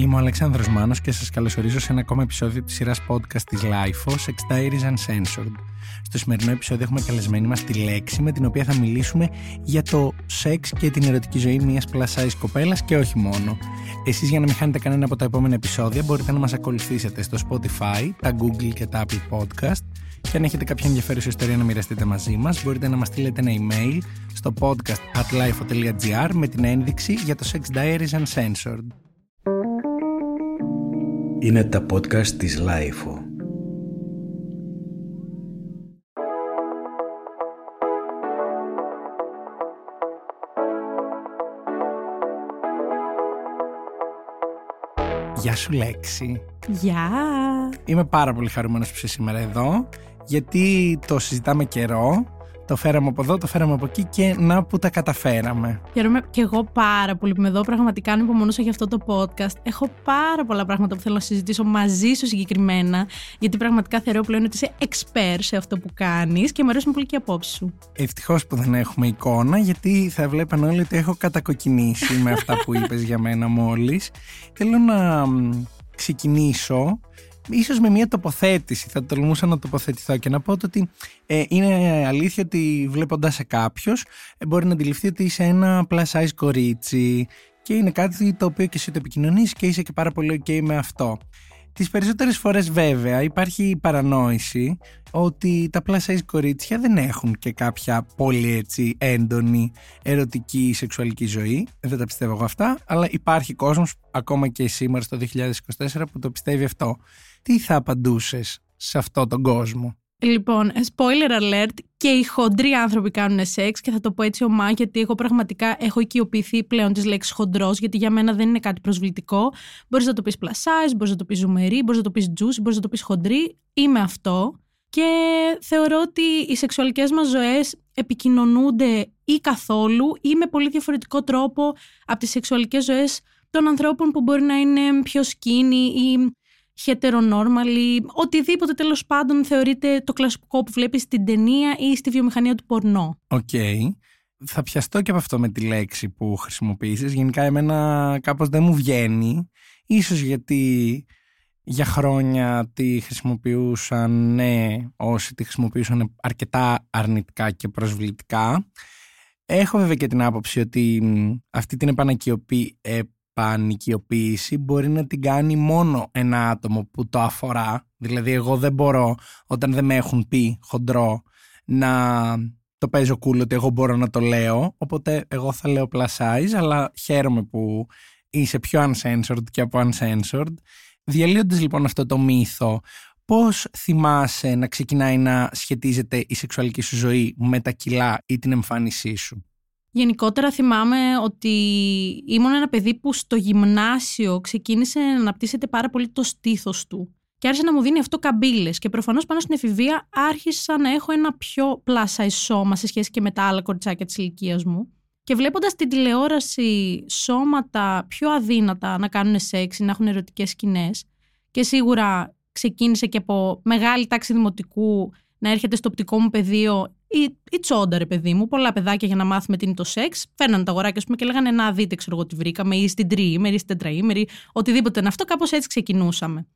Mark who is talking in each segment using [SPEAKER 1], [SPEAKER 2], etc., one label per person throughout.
[SPEAKER 1] Είμαι ο Αλεξάνδρος Μάνος και σας καλωσορίζω σε ένα ακόμα επεισόδιο της σειράς podcast της LIFO, Sex Diaries Uncensored. Στο σημερινό επεισόδιο έχουμε καλεσμένη μας τη λέξη με την οποία θα μιλήσουμε για το σεξ και την ερωτική ζωή μιας plus size κοπέλας και όχι μόνο. Εσείς για να μην χάνετε κανένα από τα επόμενα επεισόδια μπορείτε να μας ακολουθήσετε στο Spotify, τα Google και τα Apple Podcast και αν έχετε κάποια ενδιαφέρουσα ιστορία να μοιραστείτε μαζί μας μπορείτε να μας στείλετε ένα email στο podcast at lifo.gr με την ένδειξη για το Sex Diaries Uncensored.
[SPEAKER 2] Είναι τα podcast της Lifeo.
[SPEAKER 1] Γεια σου Λέξη.
[SPEAKER 3] Γεια!
[SPEAKER 1] Είμαι πάρα πολύ χαρούμενος που είσαι σήμερα εδώ γιατί το συζητάμε καιρό το φέραμε από εδώ, το φέραμε από εκεί και να που τα καταφέραμε.
[SPEAKER 3] Χαίρομαι και εγώ πάρα πολύ που είμαι εδώ. Πραγματικά ανυπομονούσα για αυτό το podcast. Έχω πάρα πολλά πράγματα που θέλω να συζητήσω μαζί σου συγκεκριμένα, γιατί πραγματικά θεωρώ πλέον ότι είσαι expert σε αυτό που κάνεις και μου αρέσουν πολύ και οι απόψεις σου.
[SPEAKER 1] Ευτυχώς που δεν έχουμε εικόνα, γιατί θα βλέπαν όλοι ότι έχω κατακοκκινήσει με αυτά που είπες για μένα μόλις. Θέλω να ξεκινήσω ίσως με μια τοποθέτηση θα τολμούσα να τοποθετηθώ και να πω ότι ε, είναι αλήθεια ότι βλέποντας σε κάποιος ε, μπορεί να αντιληφθεί ότι είσαι ένα plus size κορίτσι και είναι κάτι το οποίο και εσύ το επικοινωνείς και είσαι και πάρα πολύ ok με αυτό. Τις περισσότερες φορές βέβαια υπάρχει η παρανόηση ότι τα plus size κορίτσια δεν έχουν και κάποια πολύ έτσι έντονη ερωτική σεξουαλική ζωή. Δεν τα πιστεύω εγώ αυτά, αλλά υπάρχει κόσμος ακόμα και σήμερα στο 2024 που το πιστεύει αυτό τι θα απαντούσες σε αυτόν τον κόσμο;
[SPEAKER 3] Λοιπόν, spoiler alert, και οι χοντροί άνθρωποι κάνουν σεξ και θα το πω έτσι ομά γιατί εγώ πραγματικά έχω οικειοποιηθεί πλέον τη λέξη χοντρός, γιατί για μένα δεν είναι κάτι προσβλητικό. Μπορείς να το πεις plus size, μπορείς να το πεις ζουμερή, μπορείς να το πεις juicy, μπορείς να το πεις χοντρή. Είμαι αυτό. Και θεωρώ ότι οι σεξουαλικές μας ζωές επικοινωνούνται ή καθόλου ή με πολύ διαφορετικό τρόπο από τις σεξουαλικές ζωές των ανθρώπων που μπορεί να είναι πιο skinny ή heteronormal ή οτιδήποτε τέλος πάντων θεωρείται το κλασικό που βλέπεις στην ταινία ή στη βιομηχανία του πορνό.
[SPEAKER 1] Οκ. Θα πιαστώ και από αυτό με τη λέξη που χρησιμοποίησες. Γενικά εμένα κάπως δεν μου βγαίνει. Ίσως γιατί για χρόνια τη χρησιμοποιούσαν, ναι, όσοι τη χρησιμοποιούσαν αρκετά αρνητικά και προσβλητικά. Έχω βέβαια και την άποψη ότι αυτή την επανακιοπή, πανικιοποίηση μπορεί να την κάνει μόνο ένα άτομο που το αφορά. Δηλαδή εγώ δεν μπορώ όταν δεν με έχουν πει χοντρό να το παίζω cool ότι εγώ μπορώ να το λέω. Οπότε εγώ θα λέω plus size αλλά χαίρομαι που είσαι πιο uncensored και από uncensored. Διαλύοντας λοιπόν αυτό το μύθο, πώς θυμάσαι να ξεκινάει να σχετίζεται η σεξουαλική σου ζωή με τα κιλά ή την εμφάνισή σου;
[SPEAKER 3] Γενικότερα θυμάμαι ότι ήμουν ένα παιδί που στο γυμνάσιο ξεκίνησε να αναπτύσσεται πάρα πολύ το στήθος του. Και άρχισε να μου δίνει αυτό καμπύλες και προφανώς πάνω στην εφηβεία άρχισα να έχω ένα πιο πλάσα σώμα σε σχέση και με τα άλλα κοριτσάκια της ηλικίας μου. Και βλέποντας την τηλεόραση σώματα πιο αδύνατα να κάνουν σεξ ή να έχουν ερωτικές σκηνές και σίγουρα ξεκίνησε και από μεγάλη τάξη δημοτικού να έρχεται στο οπτικό μου πεδίο ή, ή τσόντα, ρε παιδί μου. Πολλά παιδάκια για να μάθουμε τι είναι το σεξ. Φέρναν τα αγοράκια πούμε, και λέγανε Να δείτε, ξέρω εγώ τι βρήκαμε, ή στην τριήμερη, ή στην τετραήμερη, οτιδήποτε είναι αυτό. Κάπως έτσι ξεκινούσαμε.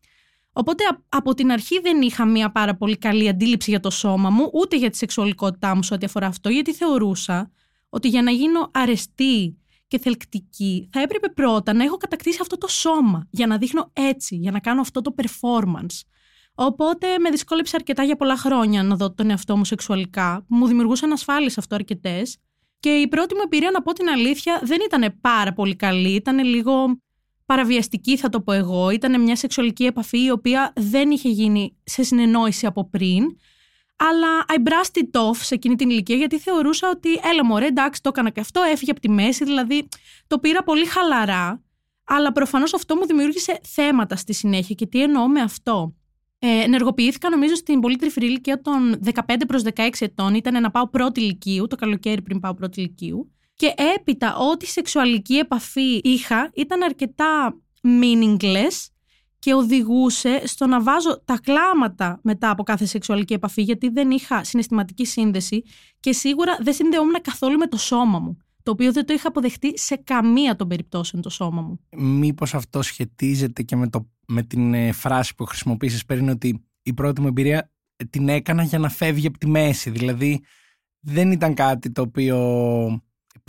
[SPEAKER 3] Οπότε από την αρχή δεν είχα μια πάρα πολύ καλή αντίληψη για το σώμα μου, ούτε για τη σεξουαλικότητά μου σε ό,τι αφορά αυτό, γιατί θεωρούσα ότι για να γίνω αρεστή και θελκτική, θα έπρεπε πρώτα να έχω κατακτήσει αυτό το σώμα, για να δείχνω έτσι, για να κάνω αυτό το performance. Οπότε με δυσκόλεψε αρκετά για πολλά χρόνια να δω τον εαυτό μου σεξουαλικά. Μου δημιουργούσαν ασφάλειες αυτό αρκετές. Και η πρώτη μου εμπειρία, να πω την αλήθεια, δεν ήταν πάρα πολύ καλή. Ήταν λίγο παραβιαστική, θα το πω εγώ. Ήταν μια σεξουαλική επαφή η οποία δεν είχε γίνει σε συνεννόηση από πριν. Αλλά I brushed it off σε εκείνη την ηλικία γιατί θεωρούσα ότι έλα μωρέ εντάξει το έκανα και αυτό, έφυγε από τη μέση, δηλαδή το πήρα πολύ χαλαρά. Αλλά προφανώς αυτό μου δημιούργησε θέματα στη συνέχεια και τι εννοώ με αυτό; Ε, ενεργοποιήθηκα νομίζω στην πολύ τρυφερή ηλικία των 15 προς 16 ετών. Ήταν να πάω πρώτη ηλικίου, το καλοκαίρι πριν πάω πρώτη ηλικίου. Και έπειτα ό,τι σεξουαλική επαφή είχα ήταν αρκετά meaningless και οδηγούσε στο να βάζω τα κλάματα μετά από κάθε σεξουαλική επαφή γιατί δεν είχα συναισθηματική σύνδεση και σίγουρα δεν συνδεόμουν καθόλου με το σώμα μου. Το οποίο δεν το είχα αποδεχτεί σε καμία των περιπτώσεων το σώμα μου.
[SPEAKER 1] Μήπως αυτό σχετίζεται και με, το, με την ε, φράση που χρησιμοποίησες πριν ότι η πρώτη μου εμπειρία ε, την έκανα για να φεύγει από τη μέση. Δηλαδή δεν ήταν κάτι το οποίο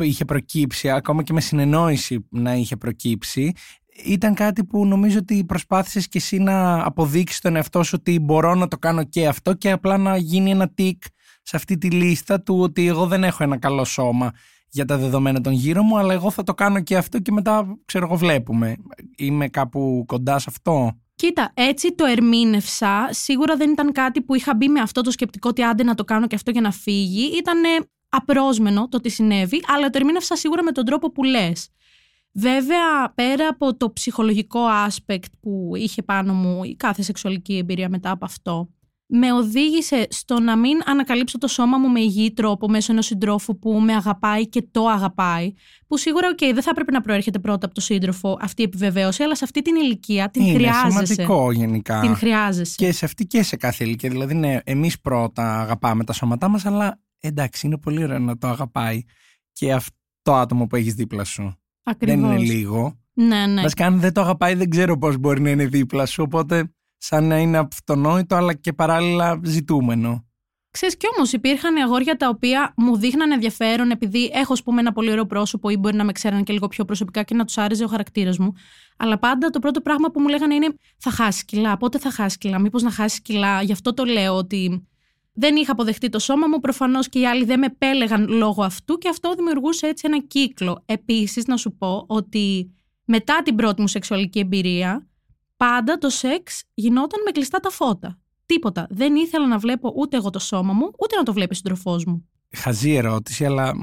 [SPEAKER 1] είχε προκύψει, ακόμα και με συνεννόηση να είχε προκύψει. Ήταν κάτι που νομίζω ότι προσπάθησες και εσύ να αποδείξεις τον εαυτό σου ότι μπορώ να το κάνω και αυτό και απλά να γίνει ένα τικ σε αυτή τη λίστα του ότι εγώ δεν έχω ένα καλό σώμα για τα δεδομένα των γύρω μου, αλλά εγώ θα το κάνω και αυτό και μετά, ξέρω εγώ, βλέπουμε. Είμαι κάπου κοντά σε αυτό;
[SPEAKER 3] Κοίτα, έτσι το ερμήνευσα. Σίγουρα δεν ήταν κάτι που είχα μπει με αυτό το σκεπτικό ότι άντε να το κάνω και αυτό για να φύγει. Ήταν απρόσμενο το τι συνέβη, αλλά το ερμήνευσα σίγουρα με τον τρόπο που λες. Βέβαια, πέρα από το ψυχολογικό aspect που είχε πάνω μου η κάθε σεξουαλική εμπειρία μετά από αυτό, με οδήγησε στο να μην ανακαλύψω το σώμα μου με υγιή τρόπο μέσω ενός συντρόφου που με αγαπάει και το αγαπάει. Που σίγουρα, οκ, δεν θα έπρεπε να προέρχεται πρώτα από το σύντροφο αυτή η επιβεβαίωση, αλλά σε αυτή την ηλικία την
[SPEAKER 1] Είναι
[SPEAKER 3] χρειάζεσαι.
[SPEAKER 1] σημαντικό γενικά.
[SPEAKER 3] Την χρειάζεσαι.
[SPEAKER 1] Και σε αυτή και σε κάθε ηλικία. Δηλαδή, ναι, εμείς πρώτα αγαπάμε τα σώματά μας, αλλά εντάξει, είναι πολύ ωραίο να το αγαπάει και αυτό άτομο που έχεις δίπλα σου.
[SPEAKER 3] Ακριβώς.
[SPEAKER 1] Δεν είναι λίγο.
[SPEAKER 3] Ναι, ναι.
[SPEAKER 1] Βασικά, αν δεν το αγαπάει, δεν ξέρω πώς μπορεί να είναι δίπλα σου. Οπότε, σαν να είναι αυτονόητο, αλλά και παράλληλα ζητούμενο.
[SPEAKER 3] Ξέρεις κι όμως υπήρχαν αγόρια τα οποία μου δείχναν ενδιαφέρον επειδή έχω ας πούμε ένα πολύ ωραίο πρόσωπο ή μπορεί να με ξέραν και λίγο πιο προσωπικά και να τους άρεσε ο χαρακτήρας μου. Αλλά πάντα το πρώτο πράγμα που μου λέγανε είναι θα χάσεις κιλά, πότε θα χάσεις κιλά, μήπως να χάσεις κιλά. Γι' αυτό το λέω ότι δεν είχα αποδεχτεί το σώμα μου, προφανώς και οι άλλοι δεν με επέλεγαν λόγω αυτού και αυτό δημιουργούσε έτσι ένα κύκλο. Επίσης να σου πω ότι μετά την πρώτη μου σεξουαλική εμπειρία πάντα το σεξ γινόταν με κλειστά τα φώτα. Τίποτα. Δεν ήθελα να βλέπω ούτε εγώ το σώμα μου, ούτε να το βλέπεις ο σύντροφό μου.
[SPEAKER 1] Χαζή ερώτηση, αλλά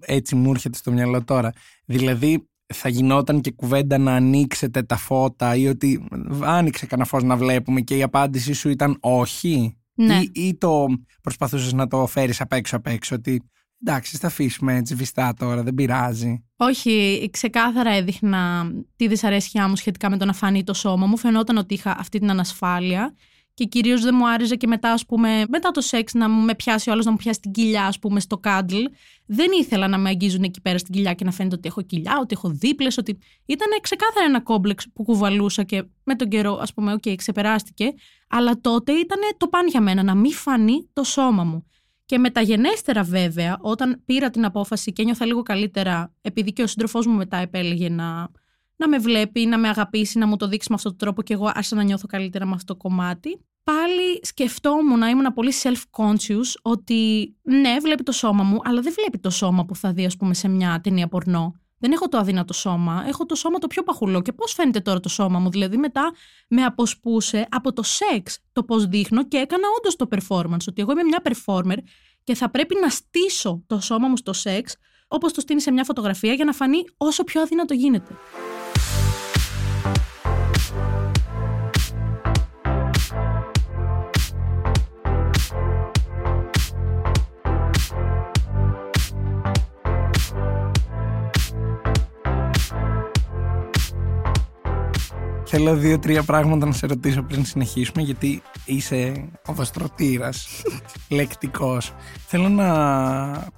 [SPEAKER 1] έτσι μου έρχεται στο μυαλό τώρα. Δηλαδή, θα γινόταν και κουβέντα να ανοίξετε τα φώτα ή ότι άνοιξε κανένα φως να βλέπουμε και η απάντησή σου ήταν όχι;
[SPEAKER 3] Ναι.
[SPEAKER 1] Ή, ή το προσπαθούσες να το φέρεις απ' έξω απ' έξω ότι εντάξει θα αφήσουμε έτσι βιστά τώρα δεν πειράζει.
[SPEAKER 3] Όχι, ξεκάθαρα έδειχνα τη δυσαρέσκειά μου σχετικά με το να φανεί το σώμα μου. Φαινόταν ότι είχα αυτή την ανασφάλεια και κυρίως δεν μου άρεσε και μετά, ας πούμε, μετά το σεξ να μου με πιάσει ο άλλος να μου πιάσει την κοιλιά, ας πούμε, στο κάντλ. Δεν ήθελα να με αγγίζουν εκεί πέρα στην κοιλιά και να φαίνεται ότι έχω κοιλιά, ότι έχω δίπλες, ότι. Ήταν ξεκάθαρα ένα κόμπλεξ που κουβαλούσα και με τον καιρό, ας πούμε, οκ, ξεπεράστηκε. Αλλά τότε ήταν το παν για μένα, να μην φανεί το σώμα μου. Και μεταγενέστερα, βέβαια, όταν πήρα την απόφαση και ένιωθα λίγο καλύτερα, επειδή και ο σύντροφός μου μετά επέλεγε να, να με βλέπει, να με αγαπήσει, να μου το δείξει με αυτόν τον τρόπο και εγώ άρχισα να νιώθω καλύτερα με αυτό το κομμάτι. Πάλι σκεφτόμουν, ήμουν πολύ self-conscious ότι ναι, βλέπει το σώμα μου, αλλά δεν βλέπει το σώμα που θα δει, ας πούμε, σε μια ταινία πορνό. Δεν έχω το αδύνατο σώμα, έχω το σώμα το πιο παχουλό. Και πώς φαίνεται τώρα το σώμα μου, δηλαδή μετά με αποσπούσε από το σεξ το πώς δείχνω και έκανα όντως το performance. Ότι εγώ είμαι μια performer και θα πρέπει να στήσω το σώμα μου στο σεξ όπως το στείνει σε μια φωτογραφία για να φανεί όσο πιο αδύνατο γίνεται.
[SPEAKER 1] Θέλω δύο-τρία πράγματα να σε ρωτήσω πριν συνεχίσουμε, γιατί είσαι οδοστρωτήρα, λεκτικός. Θέλω να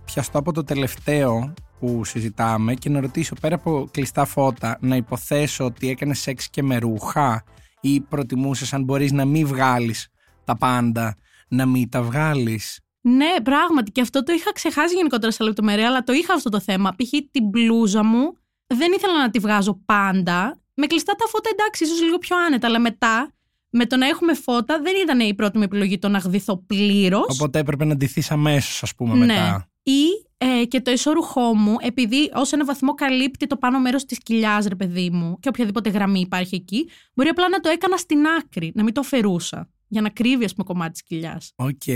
[SPEAKER 1] πιαστώ από το τελευταίο που συζητάμε και να ρωτήσω πέρα από κλειστά φώτα, να υποθέσω ότι έκανε σεξ και με ρούχα ή προτιμούσες αν μπορείς να μην βγάλεις τα πάντα, να μην τα βγάλεις;
[SPEAKER 3] Ναι, πράγματι. Και αυτό το είχα ξεχάσει γενικότερα σε λεπτομέρεια, αλλά το είχα αυτό το θέμα. Π.χ. την μπλούζα μου δεν ήθελα να τη βγάζω πάντα. Με κλειστά τα φώτα εντάξει, ίσως λίγο πιο άνετα, αλλά μετά με το να έχουμε φώτα δεν ήταν η πρώτη μου επιλογή το να γδυθώ πλήρως.
[SPEAKER 1] Οπότε έπρεπε να ντυθείς αμέσως, ας πούμε,
[SPEAKER 3] Ναι.
[SPEAKER 1] μετά.
[SPEAKER 3] Ή ε, και το εσώρουχό μου, επειδή ως ένα βαθμό καλύπτει το πάνω μέρος της κοιλιάς, ρε παιδί μου, και οποιαδήποτε γραμμή υπάρχει εκεί, μπορεί απλά να το έκανα στην άκρη, να μην το αφαιρούσα. Για να κρύβει, ας πούμε, κομμάτι της κοιλιάς.
[SPEAKER 1] Οκ.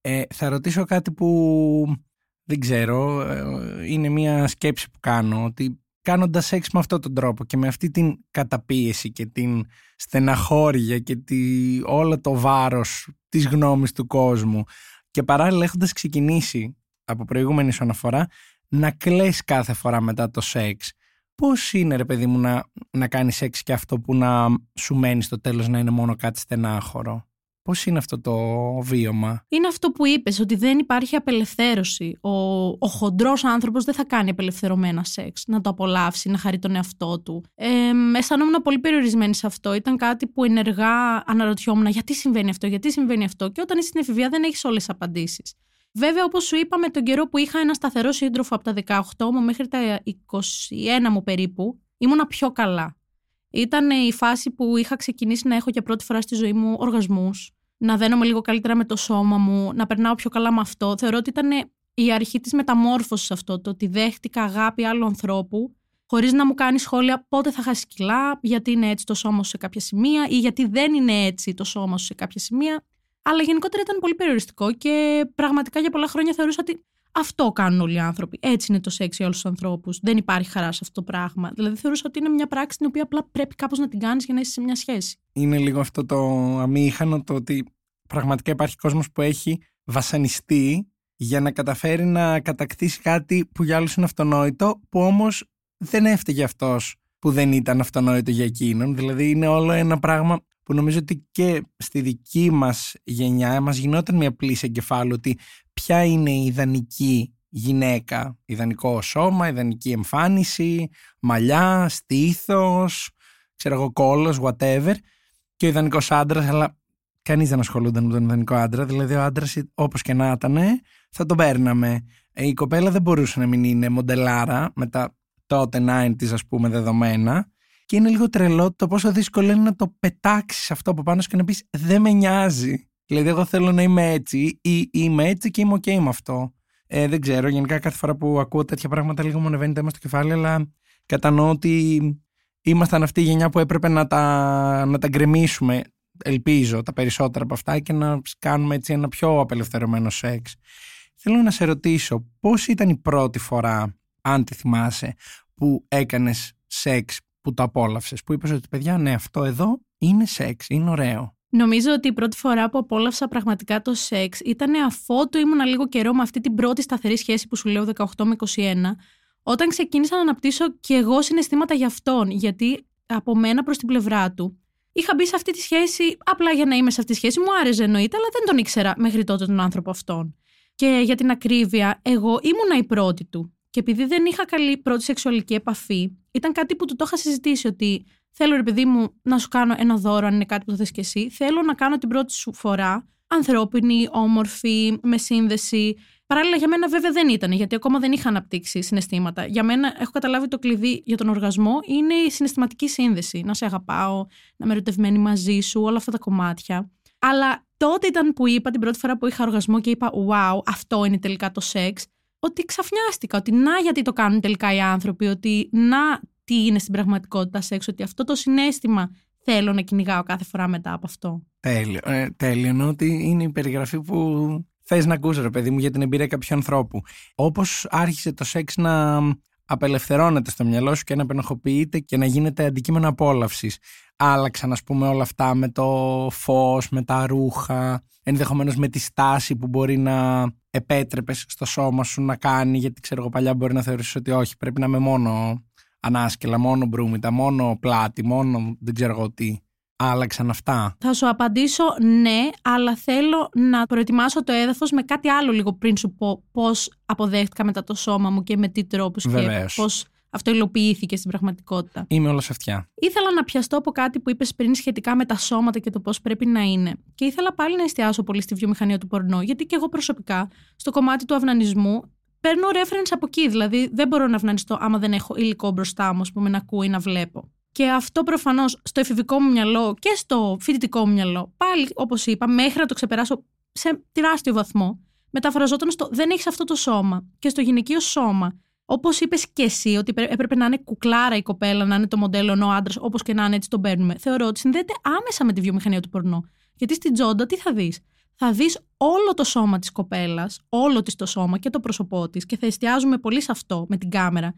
[SPEAKER 1] Ε, θα ρωτήσω κάτι που δεν ξέρω, ε, είναι μια σκέψη που κάνω, ότι κάνοντας σεξ με αυτόν τον τρόπο και με αυτή την καταπίεση και την στεναχώρια και τη, όλο το βάρος της γνώμης του κόσμου και παράλληλα έχοντας ξεκινήσει από προηγούμενη σου αναφορά να κλαις κάθε φορά μετά το σεξ. Πώς είναι ρε παιδί μου να, να κάνεις σεξ και αυτό που να σου μένει στο τέλος να είναι μόνο κάτι στενάχωρο; Πώς είναι αυτό το βίωμα;
[SPEAKER 3] Είναι αυτό που είπες, ότι δεν υπάρχει απελευθέρωση. Ο, ο χοντρός άνθρωπος δεν θα κάνει απελευθερωμένα σεξ, να το απολαύσει, να χαρεί τον εαυτό του. Ε, αισθανόμουν πολύ περιορισμένη σε αυτό. Ήταν κάτι που ενεργά αναρωτιόμουν γιατί συμβαίνει αυτό, γιατί συμβαίνει αυτό. Και όταν είσαι στην εφηβεία δεν έχεις όλες τις απαντήσεις. Βέβαια, όπως σου είπα, με τον καιρό που είχα ένα σταθερό σύντροφο από τα 18 μου μέχρι τα 21 μου περίπου, ήμουνα πιο καλά. Ήταν η φάση που είχα ξεκινήσει να έχω για πρώτη φορά στη ζωή μου οργασμούς, να δένομαι λίγο καλύτερα με το σώμα μου, να περνάω πιο καλά με αυτό. Θεωρώ ότι ήταν η αρχή της μεταμόρφωσης αυτό, το ότι δέχτηκα αγάπη άλλου ανθρώπου, χωρίς να μου κάνει σχόλια πότε θα χάσει κιλά, γιατί είναι έτσι το σώμα σου σε κάποια σημεία ή γιατί δεν είναι έτσι το σώμα σου σε κάποια σημεία. Αλλά γενικότερα ήταν πολύ περιοριστικό και πραγματικά για πολλά χρόνια θεωρούσα ότι αυτό κάνουν όλοι οι άνθρωποι. Έτσι είναι το σεξ για όλους τους ανθρώπους. Δεν υπάρχει χαρά σε αυτό το πράγμα. Δηλαδή θεωρούσα ότι είναι μια πράξη την οποία απλά πρέπει κάπως να την κάνεις για να είσαι σε μια σχέση.
[SPEAKER 1] Είναι λίγο αυτό το αμήχανο το ότι πραγματικά υπάρχει κόσμος που έχει βασανιστεί για να καταφέρει να κατακτήσει κάτι που για άλλους είναι αυτονόητο, που όμως δεν έφταιγε αυτός που δεν ήταν αυτονόητο για εκείνον. Δηλαδή είναι όλο ένα πράγμα που νομίζω ότι και στη δική μας γενιά μας γινόταν μια πλήση εγκεφάλου ότι ποια είναι η ιδανική γυναίκα, ιδανικό σώμα, ιδανική εμφάνιση, μαλλιά, στήθος, ξέρω εγώ κόλος, whatever και ο ιδανικός άντρας, αλλά κανείς δεν ασχολούνταν με τον ιδανικό άντρα, δηλαδή ο άντρας όπως και να ήταν θα τον παίρναμε. Η κοπέλα δεν μπορούσε να μην είναι μοντελάρα με τα τότε 90's ας πούμε δεδομένα και είναι λίγο τρελό το πόσο δύσκολο είναι να το πετάξεις αυτό από πάνω και να πεις Δεν με νοιάζει. Δηλαδή, εγώ θέλω να είμαι έτσι ή είμαι έτσι και είμαι OK με αυτό. Ε, δεν ξέρω. Γενικά, κάθε φορά που ακούω τέτοια πράγματα, λίγο μου ανεβαίνει το αίμα στο κεφάλι, αλλά κατανοώ ότι ήμασταν αυτή η γενιά που έπρεπε να τα, να τα γκρεμίσουμε. Ελπίζω τα περισσότερα από αυτά και να κάνουμε έτσι ένα πιο απελευθερωμένο σεξ. Θέλω να σε ρωτήσω, πώς ήταν η πρώτη φορά, αν τη θυμάσαι, που έκανες σεξ που το απόλαυσες, που είπες ότι παιδιά, ναι, αυτό εδώ είναι σεξ, είναι ωραίο.
[SPEAKER 3] Νομίζω ότι η πρώτη φορά που απόλαυσα πραγματικά το σεξ ήταν αφότου ήμουν λίγο καιρό με αυτή την πρώτη σταθερή σχέση που σου λέω 18 με 21, όταν ξεκίνησα να αναπτύσσω και εγώ συναισθήματα για αυτόν, γιατί από μένα προς την πλευρά του. Είχα μπει σε αυτή τη σχέση απλά για να είμαι σε αυτή τη σχέση, μου άρεσε εννοείται, αλλά δεν τον ήξερα μέχρι τότε τον άνθρωπο αυτόν. Και για την ακρίβεια, εγώ ήμουνα η πρώτη του. Και επειδή δεν είχα καλή πρώτη σεξουαλική επαφή, ήταν κάτι που του το είχα συζητήσει ότι θέλω ρε παιδί μου να σου κάνω ένα δώρο αν είναι κάτι που θα θες και εσύ. Θέλω να κάνω την πρώτη σου φορά ανθρώπινη, όμορφη, με σύνδεση. Παράλληλα για μένα βέβαια δεν ήταν, γιατί ακόμα δεν είχα αναπτύξει συναισθήματα. Για μένα έχω καταλάβει το κλειδί για τον οργασμό είναι η συναισθηματική σύνδεση. Να σε αγαπάω, να είμαι ερωτευμένη μαζί σου, όλα αυτά τα κομμάτια. Αλλά τότε ήταν που είπα την πρώτη φορά που είχα οργασμό και είπα Wow, αυτό είναι τελικά το σεξ ότι ξαφνιάστηκα, ότι να γιατί το κάνουν τελικά οι άνθρωποι, ότι να τι είναι στην πραγματικότητα σεξ, ότι αυτό το συνέστημα θέλω να κυνηγάω κάθε φορά μετά από αυτό.
[SPEAKER 1] Τέλειο. Ε, τέλειο. Ενώ ότι είναι η περιγραφή που θες να ακούσει, ρε παιδί μου, για την εμπειρία κάποιου ανθρώπου. Όπως άρχισε το σεξ να απελευθερώνεται στο μυαλό σου και να πενοχοποιείται και να γίνεται αντικείμενο απόλαυσης. Άλλαξαν, α πούμε, όλα αυτά με το φως, με τα ρούχα, ενδεχομένως με τη στάση που μπορεί να επέτρεπες στο σώμα σου να κάνει, γιατί ξέρω εγώ παλιά μπορεί να θεωρήσεις ότι όχι, πρέπει να είμαι μόνο ανάσκελα, μόνο μπρούμητα, μόνο πλάτη, μόνο δεν ξέρω εγώ τι. Άλλαξαν αυτά.
[SPEAKER 3] Θα σου απαντήσω ναι, αλλά θέλω να προετοιμάσω το έδαφος με κάτι άλλο λίγο πριν σου πω πώς αποδέχτηκα μετά το σώμα μου και με τι τρόπους
[SPEAKER 1] Βεβαίως.
[SPEAKER 3] και πώς αυτό υλοποιήθηκε στην πραγματικότητα.
[SPEAKER 1] Είμαι όλα σε αυτιά.
[SPEAKER 3] Ήθελα να πιαστώ από κάτι που είπες πριν σχετικά με τα σώματα και το πώς πρέπει να είναι. Και ήθελα πάλι να εστιάσω πολύ στη βιομηχανία του πορνό, γιατί και εγώ προσωπικά στο κομμάτι του αυνανισμού παίρνω reference από εκεί. Δηλαδή δεν μπορώ να αυνανιστώ άμα δεν έχω υλικό μπροστά μου, ας πούμε, να ακούω ή να βλέπω. Και αυτό προφανώς στο εφηβικό μου μυαλό και στο φοιτητικό μου μυαλό, πάλι όπως είπα, μέχρι να το ξεπεράσω σε τεράστιο βαθμό, μεταφραζόταν στο δεν έχεις αυτό το σώμα. Και στο γυναικείο σώμα Όπως είπες και εσύ, ότι έπρεπε να είναι κουκλάρα η κοπέλα, να είναι το μοντέλο, ενώ ο άντρας, όπως και να είναι, έτσι τον παίρνουμε. Θεωρώ ότι συνδέεται άμεσα με τη βιομηχανία του πορνό. Γιατί στην τζόντα τι θα δεις; Θα δεις όλο το σώμα της κοπέλας, όλο της το σώμα και το πρόσωπό της, και θα εστιάζουμε πολύ σε αυτό με την κάμερα.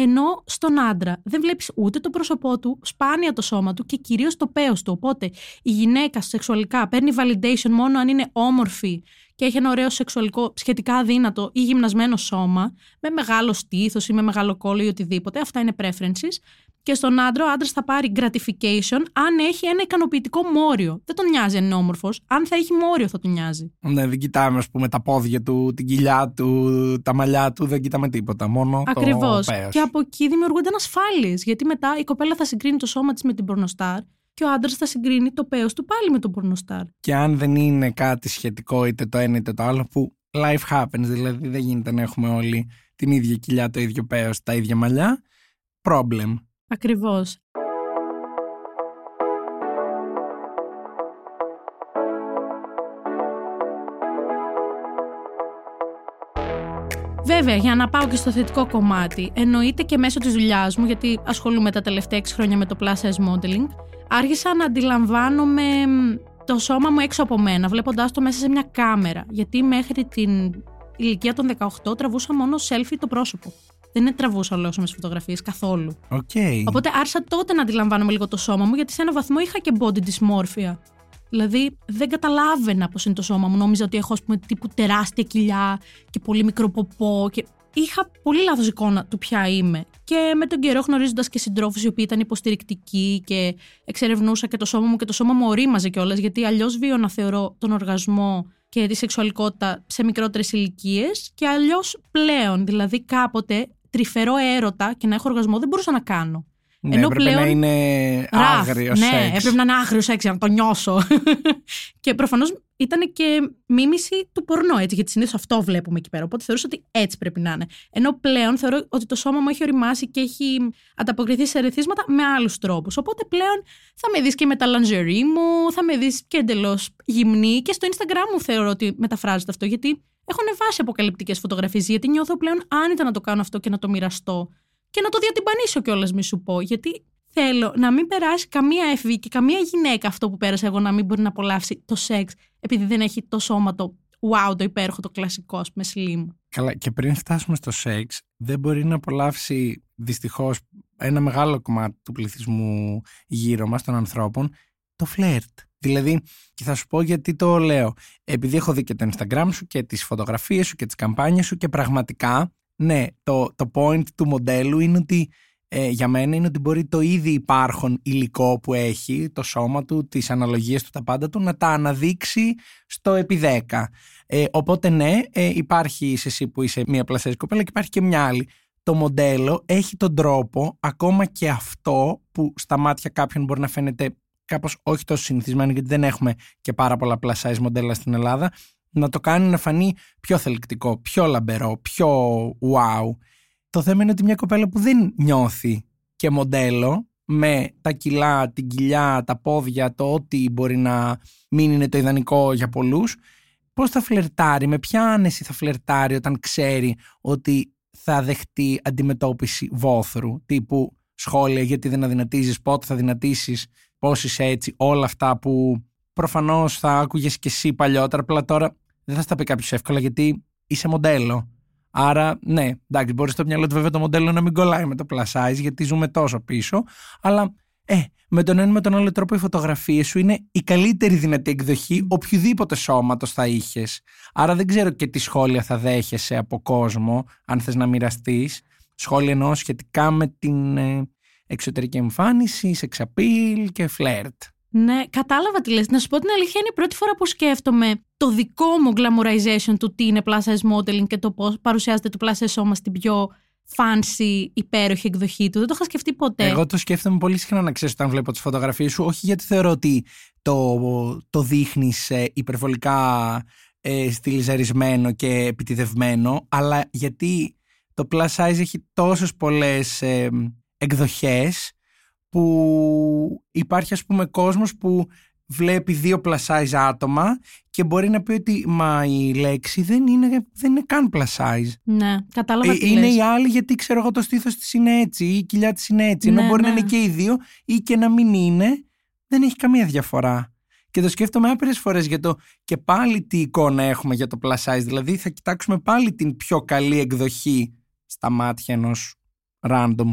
[SPEAKER 3] Ενώ στον άντρα δεν βλέπεις ούτε το πρόσωπό του, σπάνια το σώμα του και κυρίως το παίο του. Οπότε η γυναίκα σεξουαλικά παίρνει validation μόνο αν είναι όμορφη και έχει ένα ωραίο σεξουαλικό, σχετικά αδύνατο ή γυμνασμένο σώμα, με μεγάλο στήθος ή με μεγάλο κόλλο ή οτιδήποτε. Αυτά είναι preferences. Και στον άντρα, ο άντρας θα πάρει gratification αν έχει ένα ικανοποιητικό μόριο. Δεν τον νοιάζει αν είναι όμορφος. Αν θα έχει μόριο, θα τον νοιάζει.
[SPEAKER 1] Ναι, δεν κοιτάμε, ας πούμε, τα πόδια του, την κοιλιά του, τα μαλλιά του, δεν κοιτάμε τίποτα. Μόνο
[SPEAKER 3] Ακριβώς.
[SPEAKER 1] το πέος.
[SPEAKER 3] Και από εκεί δημιουργούνται ανασφάλειες. Γιατί μετά η κοπέλα θα συγκρίνει το σώμα της με την πορνοστάρ και ο άντρας θα συγκρίνει το πέος του πάλι με τον πορνοστάρ.
[SPEAKER 1] Και αν δεν είναι κάτι σχετικό είτε το ένα είτε το άλλο που life happens, δηλαδή δεν γίνεται να έχουμε όλοι την ίδια κοιλιά, το ίδιο πέος, τα ίδια μαλλιά, problem.
[SPEAKER 3] Ακριβώς. Βέβαια, για να πάω και στο θετικό κομμάτι, εννοείται και μέσω της δουλειάς μου, γιατί ασχολούμαι τα τελευταία 6 χρόνια με το plus size modeling, άρχισα να αντιλαμβάνομαι μ, το σώμα μου έξω από μένα, βλέποντάς το μέσα σε μια κάμερα. Γιατί μέχρι την ηλικία των 18 τραβούσα μόνο selfie το πρόσωπο. Δεν τραβούσα ολόσωμες φωτογραφίες καθόλου.
[SPEAKER 1] Οκ.
[SPEAKER 3] Οπότε άρχισα τότε να αντιλαμβάνομαι λίγο το σώμα μου, γιατί σε ένα βαθμό είχα και body dysmorphia. Δηλαδή δεν καταλάβαινα πώς είναι το σώμα μου. Νόμιζα ότι έχω, ας πούμε, τύπου τεράστια κοιλιά και πολύ μικρό ποπό. Και είχα πολύ λάθος εικόνα του ποια είμαι. Και με τον καιρό, γνωρίζοντας και συντρόφους οι οποίοι ήταν υποστηρικτικοί και εξερευνούσα και το σώμα μου και το σώμα μου ορίμαζε κιόλας, γιατί αλλιώς βίωνα, θεωρώ, τον οργασμό και τη σεξουαλικότητα σε μικρότερες ηλικίες και αλλιώς πλέον. Δηλαδή κάποτε τρυφερό έρωτα και να έχω οργασμό δεν μπορούσα να κάνω.
[SPEAKER 1] Ναι,
[SPEAKER 3] ενώ
[SPEAKER 1] έπρεπε
[SPEAKER 3] πλέον-
[SPEAKER 1] να είναι
[SPEAKER 3] Ραφ,
[SPEAKER 1] άγριο
[SPEAKER 3] ναι,
[SPEAKER 1] σεξ.
[SPEAKER 3] έπρεπε να είναι άγριο σεξ για να το νιώσω. και προφανώς ήταν και μίμηση του πορνό, έτσι, γιατί συνήθως αυτό βλέπουμε εκεί πέρα. Οπότε θεωρούσα ότι έτσι πρέπει να είναι. Ενώ πλέον θεωρώ ότι το σώμα μου έχει οριμάσει και έχει ανταποκριθεί σε ερεθίσματα με άλλους τρόπους. Οπότε πλέον θα με δεις και με τα λαντζερί μου, θα με δεις και εντελώς γυμνή. Και στο Instagram μου θεωρώ ότι μεταφράζεται αυτό, γιατί έχω ανεβάσει αποκαλυπτικές φωτογραφίες. Γιατί νιώθω πλέον άνετα να το κάνω αυτό και να το μοιραστώ. Και να το διατυμπανίσω κιόλας, μη σου πω. Γιατί θέλω να μην περάσει καμία εφηβή και καμία γυναίκα αυτό που πέρασα εγώ να μην μπορεί να απολαύσει το σεξ επειδή δεν έχει το σώμα το wow, το υπέροχο, το κλασικό, ας πούμε, slim.
[SPEAKER 1] Καλά, και πριν φτάσουμε στο σεξ, δεν μπορεί να απολαύσει δυστυχώς ένα μεγάλο κομμάτι του πληθυσμού γύρω μας των ανθρώπων το φλερτ. Δηλαδή, και θα σου πω γιατί το λέω. Επειδή έχω δει και το Instagram σου και τις φωτογραφίες σου και τις καμπάνιες σου και πραγματικά, ναι, το, το point του μοντέλου είναι ότι ε, για μένα είναι ότι μπορεί το ήδη υπάρχον υλικό που έχει, το σώμα του, τις αναλογίες του, τα πάντα του, να τα αναδείξει στο επί 10. Ε, οπότε ναι, ε, υπάρχει σε εσύ που είσαι μία πλασιάζη κοπέλα και υπάρχει και μια άλλη. Το μοντέλο έχει τον τρόπο, ακόμα και αυτό που στα μάτια κάποιων μπορεί να φαίνεται κάπως όχι τόσο συνηθισμένο γιατί δεν έχουμε και πάρα πολλά plus size μοντέλα στην Ελλάδα, να το κάνει να φανεί πιο θελκτικό, πιο λαμπερό, πιο wow. Το θέμα είναι ότι μια κοπέλα που δεν νιώθει και μοντέλο με τα κιλά, την κοιλιά, τα πόδια, το ό,τι μπορεί να μην είναι το ιδανικό για πολλούς, πώς θα φλερτάρει, με ποια άνεση θα φλερτάρει όταν ξέρει ότι θα δεχτεί αντιμετώπιση βόθρου, τύπου σχόλια γιατί δεν αδυνατίζεις, πότε θα δυνατήσεις, πώς είσαι έτσι, όλα αυτά που προφανώς θα άκουγες και εσύ παλιότερα, απλά τώρα δεν θα στα πει κάποιος εύκολα γιατί είσαι μοντέλο. Άρα, ναι, εντάξει, μπορείς στο μυαλό του βέβαια το μοντέλο να μην κολλάει με το plus size γιατί ζούμε τόσο πίσω, αλλά ε, με τον ένα ή με τον άλλο τρόπο οι φωτογραφίες σου είναι η καλύτερη δυνατή εκδοχή οποιοδήποτε σώματος θα είχες. Άρα δεν ξέρω και τι σχόλια θα δέχεσαι από κόσμο, αν θες να μοιραστείς. Σχόλια εννοώ σχετικά με την ε, εξωτερική εμφάνιση, sex appeal και φλερτ.
[SPEAKER 3] Ναι, κατάλαβα τι λες. Να σου πω την αλήθεια, είναι η πρώτη φορά που σκέφτομαι το δικό μου glamorization του τι είναι plus size modeling και το πώς παρουσιάζεται το plus size σώμα στην πιο fancy, υπέροχη εκδοχή του. Δεν το είχα σκεφτεί ποτέ.
[SPEAKER 1] Εγώ το σκέφτομαι πολύ συχνά να ξέρεις όταν βλέπω τις φωτογραφίες σου, όχι γιατί θεωρώ ότι το, το δείχνεις υπερβολικά ε, στυλιζαρισμένο και επιτιδευμένο, αλλά γιατί το plus size έχει τόσες πολλές ε, εκδοχές που υπάρχει ας πούμε κόσμος που βλέπει δύο plus size άτομα και μπορεί να πει ότι μα η λέξη δεν είναι, δεν είναι καν plus size.
[SPEAKER 3] Ναι, κατάλαβα
[SPEAKER 1] Ε,
[SPEAKER 3] τι
[SPEAKER 1] είναι
[SPEAKER 3] λες.
[SPEAKER 1] η άλλη γιατί ξέρω εγώ το στήθος της είναι έτσι ή η κοιλιά της είναι έτσι. Ενώ
[SPEAKER 3] Ναι,
[SPEAKER 1] μπορεί να
[SPEAKER 3] ναι.
[SPEAKER 1] είναι και οι δύο ή και να μην είναι, δεν έχει καμία διαφορά. Και το σκέφτομαι άπειρες φορές για το και πάλι τι εικόνα έχουμε για το plus size. Δηλαδή θα κοιτάξουμε πάλι την πιο καλή εκδοχή στα μάτια ενός random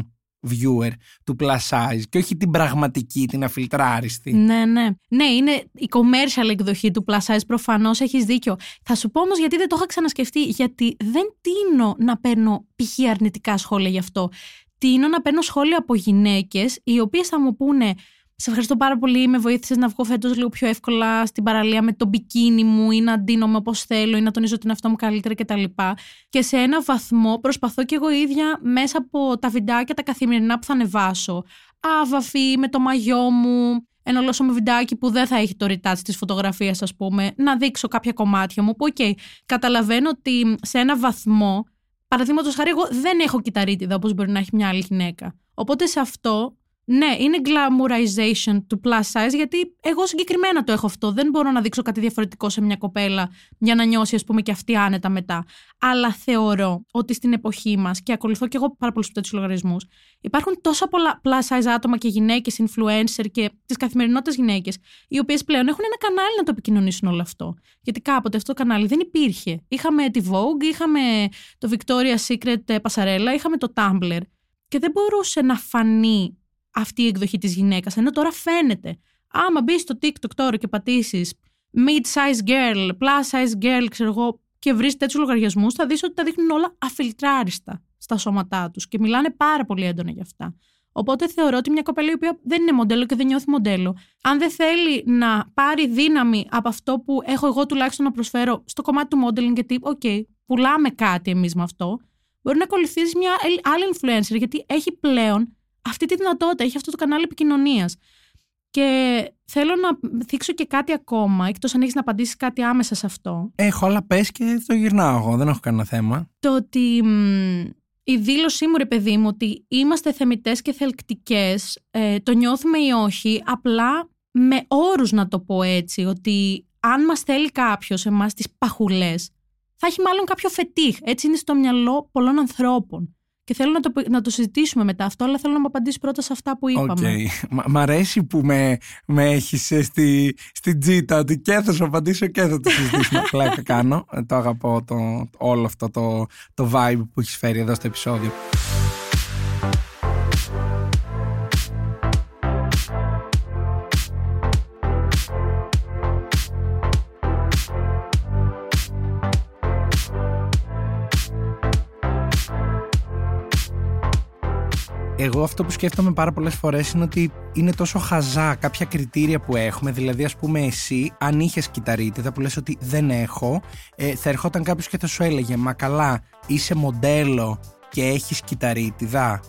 [SPEAKER 1] viewer του plus size και όχι την πραγματική, την αφιλτράριστη.
[SPEAKER 3] Ναι, ναι. Ναι, είναι η commercial εκδοχή του plus size. Προφανώς έχεις δίκιο. Θα σου πω όμως γιατί δεν το είχα ξανασκεφτεί. Γιατί δεν τείνω να παίρνω π.χ. αρνητικά σχόλια γι' αυτό. τείνω να παίρνω σχόλια από γυναίκες, οι οποίες θα μου πούνε σε ευχαριστώ πάρα πολύ. Με βοήθησες να βγω φέτος λίγο πιο εύκολα στην παραλία με το μπικίνι μου ή να ντύνομαι όπως θέλω ή να τονίζω την αυτό μου καλύτερα κτλ. Και σε ένα βαθμό προσπαθώ κι εγώ ίδια μέσα από τα βιντεάκια τα καθημερινά που θα ανεβάσω. Άβαφη με το μαγιό μου, ένα ολόσωμο βιντεάκι που δεν θα έχει το retouch της φωτογραφίας, ας πούμε, να δείξω κάποια κομμάτια μου. Που, οκ, okay, καταλαβαίνω ότι σε ένα βαθμό, παραδείγματος χάρη, εγώ δεν έχω κυταρίτιδα όπως μπορεί να έχει μια άλλη γυναίκα. Οπότε σε αυτό ναι, είναι glamourization του plus size, γιατί εγώ συγκεκριμένα το έχω αυτό. Δεν μπορώ να δείξω κάτι διαφορετικό σε μια κοπέλα για να νιώσει, ας πούμε, και αυτή άνετα μετά. Αλλά θεωρώ ότι στην εποχή μας, και ακολουθώ και εγώ πάρα πολλούς τέτοιους λογαριασμούς, υπάρχουν τόσα πολλά plus size άτομα και γυναίκες, influencer και τις καθημερινότητες γυναίκες, οι οποίες πλέον έχουν ένα κανάλι να το επικοινωνήσουν όλο αυτό. Γιατί κάποτε αυτό το κανάλι δεν υπήρχε. Είχαμε τη Vogue, είχαμε το Victoria's Secret Pasarella, είχαμε το Tumblr. Και δεν μπορούσε να φανεί αυτή η εκδοχή της γυναίκας, ενώ τώρα φαίνεται. Άμα μπεις στο TikTok τώρα και πατήσεις mid-size girl, plus-size girl, ξέρω εγώ, και βρεις τέτοιους λογαριασμούς, θα δεις ότι τα δείχνουν όλα αφιλτράριστα στα σώματά τους και μιλάνε πάρα πολύ έντονα γι' αυτά. Οπότε θεωρώ ότι μια κοπέλα η οποία δεν είναι μοντέλο και δεν νιώθει μοντέλο, αν δεν θέλει να πάρει δύναμη από αυτό που έχω εγώ τουλάχιστον να προσφέρω στο κομμάτι του modeling, γιατί, οκ, okay, πουλάμε κάτι εμείς με αυτό, μπορεί να ακολουθήσει μια άλλη influencer, γιατί έχει πλέον αυτή τη δυνατότητα, έχει αυτό το κανάλι επικοινωνίας. Και θέλω να θίξω και κάτι ακόμα, εκτός αν έχεις να απαντήσεις κάτι άμεσα σε αυτό.
[SPEAKER 1] Έχω, αλλά πες και το γυρνάω εγώ, δεν έχω κανένα θέμα.
[SPEAKER 3] Το ότι η δήλωσή μου, ρε παιδί μου, ότι είμαστε θεμητές και θελκτικές, ε, το νιώθουμε ή όχι, απλά με όρους να το πω έτσι, ότι αν μας θέλει κάποιος εμάς τις παχουλές, θα έχει μάλλον κάποιο φετίχ. Έτσι είναι στο μυαλό πολλών ανθρώπων. Και θέλω να το, να το συζητήσουμε μετά αυτό, αλλά θέλω να μου απαντήσεις πρώτα σε αυτά που είπαμε.
[SPEAKER 1] Okay. Μ' αρέσει που με, με έχεις στη, στη τζίτα, ότι και θα σου απαντήσω και θα το συζητήσουμε. Πλάκα κάνω. Ε, το αγαπώ το, όλο αυτό το, το vibe που έχεις φέρει εδώ στο επεισόδιο. Εγώ αυτό που σκέφτομαι πάρα πολλές φορές είναι ότι είναι τόσο χαζά κάποια κριτήρια που έχουμε. Δηλαδή, ας πούμε, εσύ, αν είχες κυταρίτιδα που λες ότι δεν έχω, ε, θα ερχόταν κάποιος και θα σου έλεγε Μα καλά, είσαι μοντέλο και έχεις κυταρίτιδα.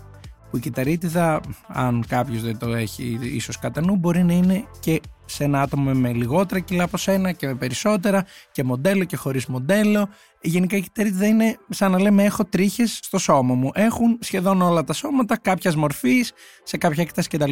[SPEAKER 1] Που η κυταρίτιδα, αν κάποιος δεν το έχει ίσως κατά νου, μπορεί να είναι και σε ένα άτομο με λιγότερα κιλά από σένα και με περισσότερα και μοντέλο και χωρίς μοντέλο. Γενικά η κυταρίτιδα είναι σαν να λέμε έχω τρίχες στο σώμα μου. Έχουν σχεδόν όλα τα σώματα κάποιας μορφής, σε κάποια έκταση κτλ.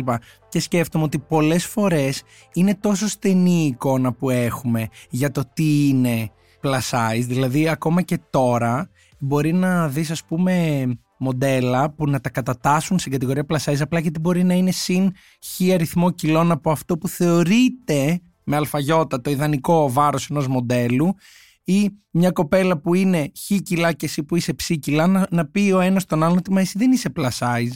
[SPEAKER 1] Και σκέφτομαι ότι πολλές φορές είναι τόσο στενή η εικόνα που έχουμε για το τι είναι plus size. Δηλαδή ακόμα και τώρα μπορεί να δεις ας πούμε μοντέλα που να τα κατατάσσουν στην κατηγορία plus size απλά γιατί μπορεί να είναι συν χι αριθμό κιλών από αυτό που θεωρείται με αλφαγιώτα το ιδανικό βάρος ενός μοντέλου ή μια κοπέλα που είναι χι κιλά και εσύ που είσαι ψή κιλά να, να πει ο ένας τον άλλον ότι μα εσύ δεν είσαι plus size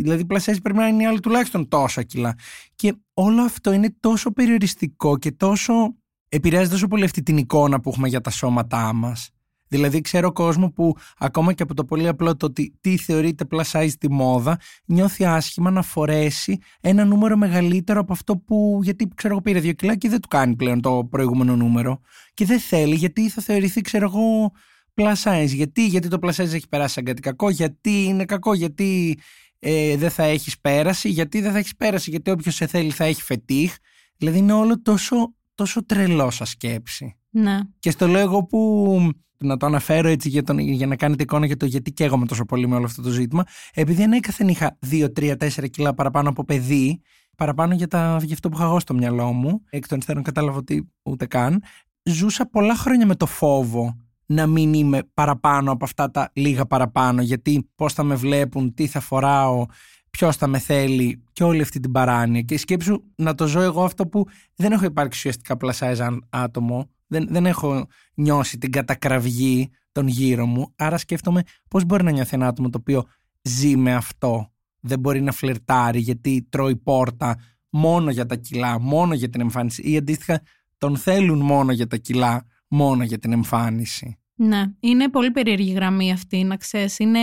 [SPEAKER 1] Δηλαδή, plus size πρέπει να είναι η άλλη τουλάχιστον τόσα κιλά. Και όλο αυτό είναι τόσο περιοριστικό και τόσο. επηρεάζει τόσο πολύ αυτή την εικόνα που έχουμε για τα σώματά μας Δηλαδή, ξέρω κόσμο που ακόμα και από το πολύ απλό το ότι τι θεωρείται plus size τη μόδα, νιώθει άσχημα να φορέσει ένα νούμερο μεγαλύτερο από αυτό που. Γιατί ξέρω εγώ πήρε δύο κιλά και δεν του κάνει πλέον το προηγούμενο νούμερο. Και δεν θέλει γιατί θα θεωρηθεί, ξέρω εγώ, plus size. Γιατί, γιατί το plus size έχει περάσει σαν κάτι κακό, γιατί είναι κακό, γιατί ε, δεν θα έχεις πέραση, γιατί δεν θα έχεις πέραση, γιατί όποιος σε θέλει θα έχει φετίχ. Δηλαδή είναι όλο τόσο, τόσο τρελό σαν σκέψη.
[SPEAKER 3] Ναι.
[SPEAKER 1] Και στο λέω εγώ που να το αναφέρω έτσι για, τον, για να κάνετε εικόνα για το γιατί καίγομαι τόσο πολύ με όλο αυτό το ζήτημα. Επειδή ανέκαθεν είχα 2, 3, 4 κιλά παραπάνω από παιδί, παραπάνω για, τα, για αυτό που είχα εγώ στο μυαλό μου, εκ των υστέρων κατάλαβα ότι ούτε καν, ζούσα πολλά χρόνια με το φόβο να μην είμαι παραπάνω από αυτά τα λίγα παραπάνω, γιατί πώς θα με βλέπουν, τι θα φοράω, ποιος θα με θέλει και όλη αυτή την παράνοια. Και σκέψου να το ζω εγώ αυτό που δεν έχω υπάρξει ουσιαστικά πλασάιζαν άτομο, δεν, δεν έχω νιώσει την κατακραυγή των γύρω μου. Άρα σκέφτομαι πώς μπορεί να νιώθει ένα άτομο το οποίο ζει με αυτό. Δεν μπορεί να φλερτάρει γιατί τρώει πόρτα μόνο για τα κιλά, μόνο για την εμφάνιση. Ή αντίστοιχα τον θέλουν μόνο για τα κιλά, μόνο για την εμφάνιση.
[SPEAKER 3] Ναι, είναι πολύ περίεργη γραμμή αυτή, να ξέρεις. Είναι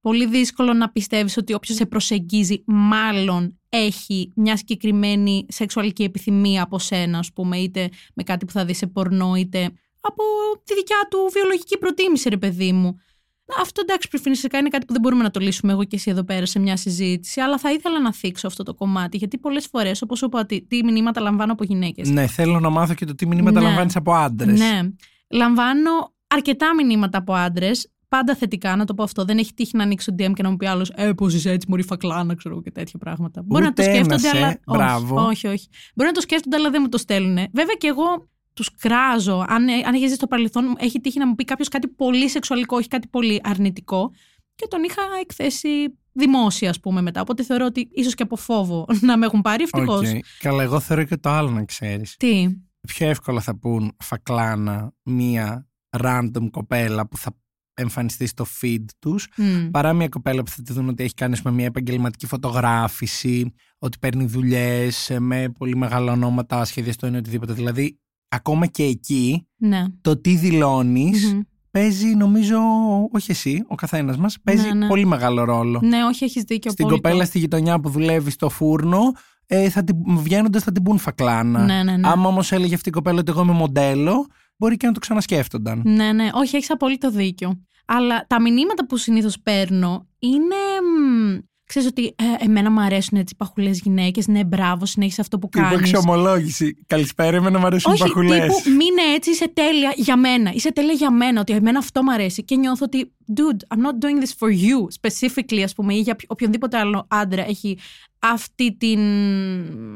[SPEAKER 3] πολύ δύσκολο να πιστεύεις ότι όποιος σε προσεγγίζει μάλλον έχει μια συγκεκριμένη σεξουαλική επιθυμία από σένα, ας πούμε, είτε με κάτι που θα δεις σε πορνό, είτε από τη δικιά του βιολογική προτίμηση, ρε παιδί μου. Αυτό εντάξει, φυσικά είναι κάτι που δεν μπορούμε να το λύσουμε εγώ και εσύ εδώ πέρα σε μια συζήτηση, αλλά θα ήθελα να θίξω αυτό το κομμάτι, γιατί πολλές φορές, όπως είπα, τι, τι μηνύματα λαμβάνω από γυναίκες.
[SPEAKER 1] Ναι, θέλω να μάθω και το τι μηνύματα ναι. λαμβάνεις από άντρες.
[SPEAKER 3] Ναι. Λαμβάνω αρκετά μηνύματα από άντρες, πάντα θετικά, να το πω αυτό. Δεν έχει τύχει να ανοίξω DM και να μου πει άλλος Ε, πώς είσαι έτσι, Μωρή φακλάνα, ξέρω και τέτοια πράγματα.
[SPEAKER 1] Μπορεί να το σκέφτονται, αλλά.
[SPEAKER 3] Μπράβο. Όχι, όχι, Μπορεί να το σκέφτονται, αλλά δεν μου το στέλνουν. Βέβαια και εγώ τους κράζω. Αν, αν έχει ζήσει στο παρελθόν, έχει τύχει να μου πει κάποιος κάτι πολύ σεξουαλικό, όχι κάτι πολύ αρνητικό. Και τον είχα εκθέσει δημόσια, ας πούμε, μετά. Οπότε θεωρώ ότι ίσως και από φόβο να με έχουν πάρει, ευτυχώς.
[SPEAKER 1] Okay. Καλά, εγώ θεωρώ και το άλλο να ξέρεις.
[SPEAKER 3] Τι;
[SPEAKER 1] Πιο εύκολα θα πούν φακλάνα μία random κοπέλα που θα εμφανιστεί στο feed τους παρά μια κοπέλα που θα τη δουν ότι έχει κάνει με μια επαγγελματική φωτογράφηση ότι παίρνει δουλειές με πολύ μεγάλα ονόματα σχεδιαστό ή οτιδήποτε δηλαδή ακόμα και εκεί
[SPEAKER 3] ναι.
[SPEAKER 1] το τι δηλωνει παίζει νομίζω, όχι εσύ, ο καθένας μας, παίζει ναι, ναι. πολύ μεγάλο ρόλο.
[SPEAKER 3] Ναι, όχι, έχεις δίκιο.
[SPEAKER 1] Στην κοπέλα στη γειτονιά που δουλεύει στο φούρνο, ε, θα την, βγαίνοντας θα την πούν φακλάνα.
[SPEAKER 3] Ναι, ναι, ναι.
[SPEAKER 1] Άμα όμως έλεγε αυτή η κοπέλα ότι εγώ είμαι μοντέλο, μπορεί και να το ξανασκέφτονταν.
[SPEAKER 3] Ναι, ναι, όχι, έχεις απόλυτο δίκιο. Αλλά τα μηνύματα που συνήθως παίρνω είναι Ξέρεις ότι ε, εμένα μου αρέσουν έτσι παχουλές γυναίκες. Ναι, μπράβο, συνέχισε αυτό που κάνεις.
[SPEAKER 1] Τύπου εξομολόγηση. Καλησπέρα, εμένα μου αρέσουν
[SPEAKER 3] Όχι,
[SPEAKER 1] παχουλές.
[SPEAKER 3] Τύπου, μείνε έτσι, είσαι τέλεια για μένα. Είσαι τέλεια για μένα, ότι εμένα αυτό μου αρέσει. Και νιώθω ότι, dude, I'm not doing this for you specifically, ας πούμε, ή για οποιονδήποτε άλλο άντρα έχει αυτή την,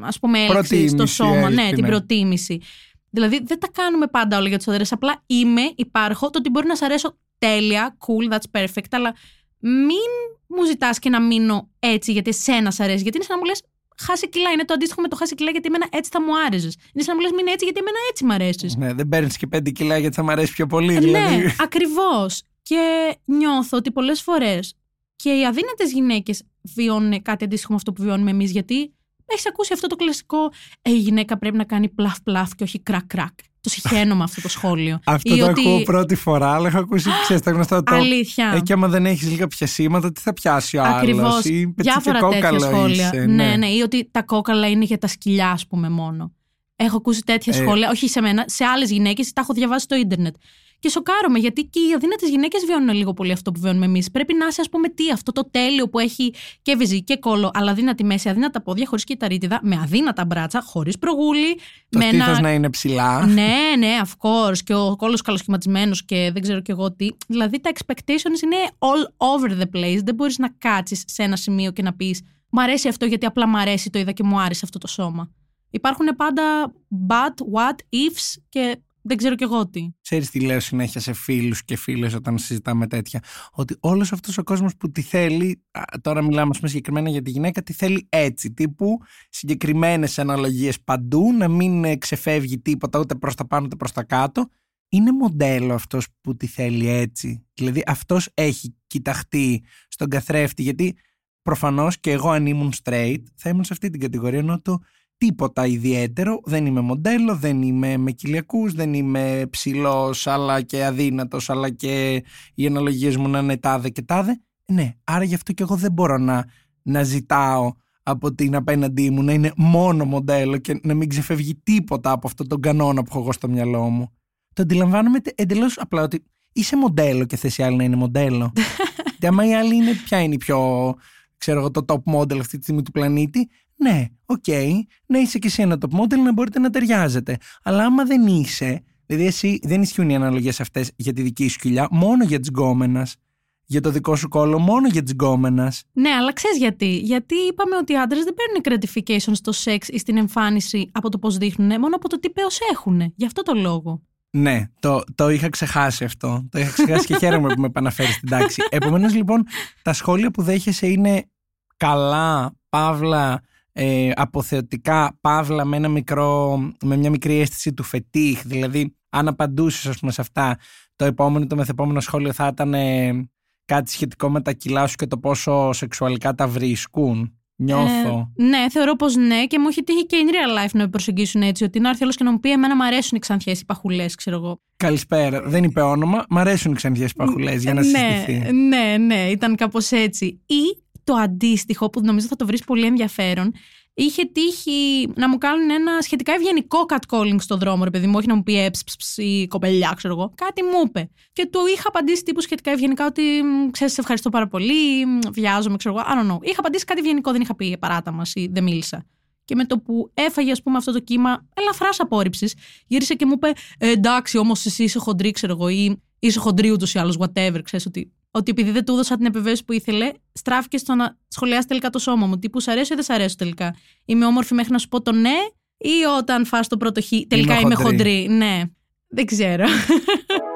[SPEAKER 3] ας πούμε, έλξη στο σώμα. ναι, την προτίμηση. Δηλαδή, δεν τα κάνουμε πάντα όλα για τους άντρες. Απλά είμαι, υπάρχω, το ότι μπορεί να σ' αρέσω τέλεια, cool, that's perfect, αλλά μην μου ζητάς και να μείνω έτσι γιατί εσένα σ' αρέσει. Γιατί είναι σαν να μου λες, χάσει κιλά. Είναι το αντίστοιχο με το χάσει κιλά γιατί εμένα έτσι θα μου άρεσε. Είναι σαν να μου λες, μην έτσι γιατί εμένα έτσι μου αρέσεις.
[SPEAKER 1] Ναι, δεν παίρνεις και πέντε κιλά γιατί θα μου αρέσει πιο πολύ.
[SPEAKER 3] Ναι,
[SPEAKER 1] δηλαδή.
[SPEAKER 3] Ναι, ακριβώς. Και νιώθω ότι πολλές φορές και οι αδύνατες γυναίκες βιώνουν κάτι αντίστοιχο με αυτό που βιώνουμε εμείς. Γιατί έχεις ακούσει αυτό το κλασικό. Ε, η γυναίκα πρέπει να κάνει πλαφ-πλαφ και όχι κρακ-κρακ. Το συχαίνω με αυτό το σχόλιο.
[SPEAKER 1] Αυτό το ότι... ακούω πρώτη φορά, αλλά έχω ακούσει ξέρεις, τα γνωστά το.
[SPEAKER 3] Αλήθεια.
[SPEAKER 1] Ε, και άμα δεν έχεις λίγα πιασήματα, τι θα πιάσει ο άλλος;
[SPEAKER 3] Ακριβώς. Διάφορα τέτοια σχόλια. Είσαι, ναι. ναι, ναι, ή ότι τα κόκαλα είναι για τα σκυλιά, ας πούμε, μόνο. Έχω ακούσει τέτοια ε... σχόλια, όχι σε μένα, σε άλλες γυναίκες, τα έχω διαβάσει στο ίντερνετ. Και σοκάρομαι γιατί και οι αδύνατες γυναίκες βιώνουν λίγο πολύ αυτό που βιώνουμε εμείς. Πρέπει να είσαι, ας πούμε, τι, αυτό το τέλειο που έχει και βυζί και κόλλο, αλλά αδύνατη μέση, αδύνατα πόδια, χωρίς κυταρίτιδα, με αδύνατα μπράτσα, χωρίς προγούλη.
[SPEAKER 1] Το
[SPEAKER 3] με
[SPEAKER 1] ένα... να είναι ψηλά.
[SPEAKER 3] Ναι, ναι, of course. Και ο κόλλος καλοσχηματισμένος και δεν ξέρω κι εγώ τι. Δηλαδή τα expectations είναι all over the place. Δεν μπορείς να κάτσεις σε ένα σημείο και να πεις Μ' αρέσει αυτό γιατί απλά μ' αρέσει, το είδα και μου άρεσε αυτό το σώμα. Υπάρχουν πάντα but, what, ifs και δεν ξέρω κι εγώ τι.
[SPEAKER 1] Ξέρεις τι λέω συνέχεια σε φίλους και φίλες όταν συζητάμε τέτοια. Ότι όλος αυτός ο κόσμος που τη θέλει, τώρα μιλάμε πούμε, συγκεκριμένα για τη γυναίκα, τη θέλει έτσι. Τύπου συγκεκριμένες αναλογίες παντού, να μην ξεφεύγει τίποτα ούτε προς τα πάνω ούτε προς τα κάτω. Είναι μοντέλο αυτός που τη θέλει έτσι. Δηλαδή αυτός έχει κοιταχτεί στον καθρέφτη, γιατί προφανώς και εγώ αν ήμουν straight θα ήμουν σε αυτή την κατηγορία ενώ το τίποτα ιδιαίτερο, δεν είμαι μοντέλο, δεν είμαι με κοιλιακούς, δεν είμαι ψηλός αλλά και αδύνατος αλλά και οι αναλογίες μου να είναι τάδε και τάδε. Ναι, άρα γι' αυτό και εγώ δεν μπορώ να, να ζητάω από την απέναντί μου να είναι μόνο μοντέλο και να μην ξεφεύγει τίποτα από αυτόν τον κανόνα που έχω εγώ στο μυαλό μου. Το αντιλαμβάνομαι εντελώς απλά ότι είσαι μοντέλο και θες η άλλη να είναι μοντέλο. και άμα η άλλη είναι, ποια είναι η πιο, ξέρω εγώ, το top model αυτή τη στιγμή του πλανήτη, ναι, οκ, okay, να είσαι και εσύ ένα top model να μπορείτε να ταιριάζετε. Αλλά άμα δεν είσαι, δηλαδή εσύ δεν ισχύουν οι αναλογίες αυτές για τη δική σου κοιλιά, μόνο για της γκόμενας. Για το δικό σου κώλο, μόνο για της γκόμενας.
[SPEAKER 3] Ναι, αλλά ξέρεις γιατί. Γιατί είπαμε ότι οι άντρες δεν παίρνουν gratification στο σεξ ή στην εμφάνιση από το πώς δείχνουν, μόνο από το τι πέος έχουν. Γι' αυτό το λόγο.
[SPEAKER 1] Ναι, το, το είχα ξεχάσει αυτό. Το είχα ξεχάσει και χαίρομαι που με επαναφέρεις στην τάξη. Επομένως, λοιπόν, τα σχόλια που δέχεσαι είναι καλά, παύλα, ε, αποθεωτικά παύλα με, ένα μικρό, με μια μικρή αίσθηση του φετίχ. Δηλαδή, αν απαντούσες ας πούμε, σε αυτά, το επόμενο το μεθεπόμενο σχόλιο θα ήταν ε, κάτι σχετικό με τα κιλά σου και το πόσο σεξουαλικά τα βρίσκουν. Νιώθω.
[SPEAKER 3] Ε, ναι, θεωρώ πως ναι και μου έχει τύχει και in real life να με προσεγγίσουν έτσι. Ότι να έρθει όλο και να μου πει: Εμένα μου αρέσουν οι ξανθιές οι παχουλές, ξέρω εγώ.
[SPEAKER 1] Καλησπέρα. Δεν είπε όνομα. Μ' αρέσουν οι ξανθιές παχουλές για να συζητηθεί.
[SPEAKER 3] Ναι, ναι, ναι, ήταν κάπως έτσι. Ή το αντίστοιχο που νομίζω θα το βρεις πολύ ενδιαφέρον είχε τύχει να μου κάνουν ένα σχετικά ευγενικό catcalling στον δρόμο, ρε παιδί μου, όχι να μου πει έψ ή κοπελιά, ξέρω εγώ. Κάτι μου είπε. Και του είχα απαντήσει τύπου σχετικά ευγενικά ότι ξέρεις, σε ευχαριστώ πάρα πολύ, βιάζομαι, ξέρω εγώ. I don't know. Είχα απαντήσει κάτι ευγενικό, δεν είχα πει παράτα μας ή δεν μίλησα. Και με το που έφαγε, ας πούμε, αυτό το κύμα ελαφράς απόρριψης, γύρισε και μου είπε ε, Εντάξει, όμως εσύ είσαι χοντρή, ξέρω εγώ, ή είσαι χοντρή ούτως ή άλλως, whatever, ξέρεις ότι ότι επειδή δεν του έδωσα την επιβεβαίωση που ήθελε, στράφηκε στο να σχολιάσει τελικά το σώμα μου. Τύπου, σ' αρέσει ή δεν σ' αρέσει τελικά. Είμαι όμορφη μέχρι να σου πω το ναι, ή όταν φας το πρώτο χ, τελικά είμαι, είμαι χοντρή. Ναι, δεν ξέρω.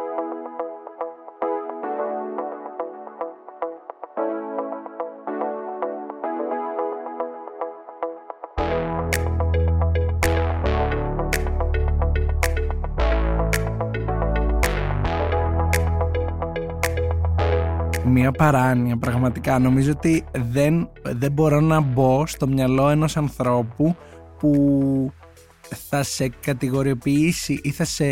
[SPEAKER 1] μια παράνοια πραγματικά. Νομίζω ότι δεν, δεν μπορώ να μπω στο μυαλό ενός ανθρώπου που θα σε κατηγοριοποιήσει ή θα σε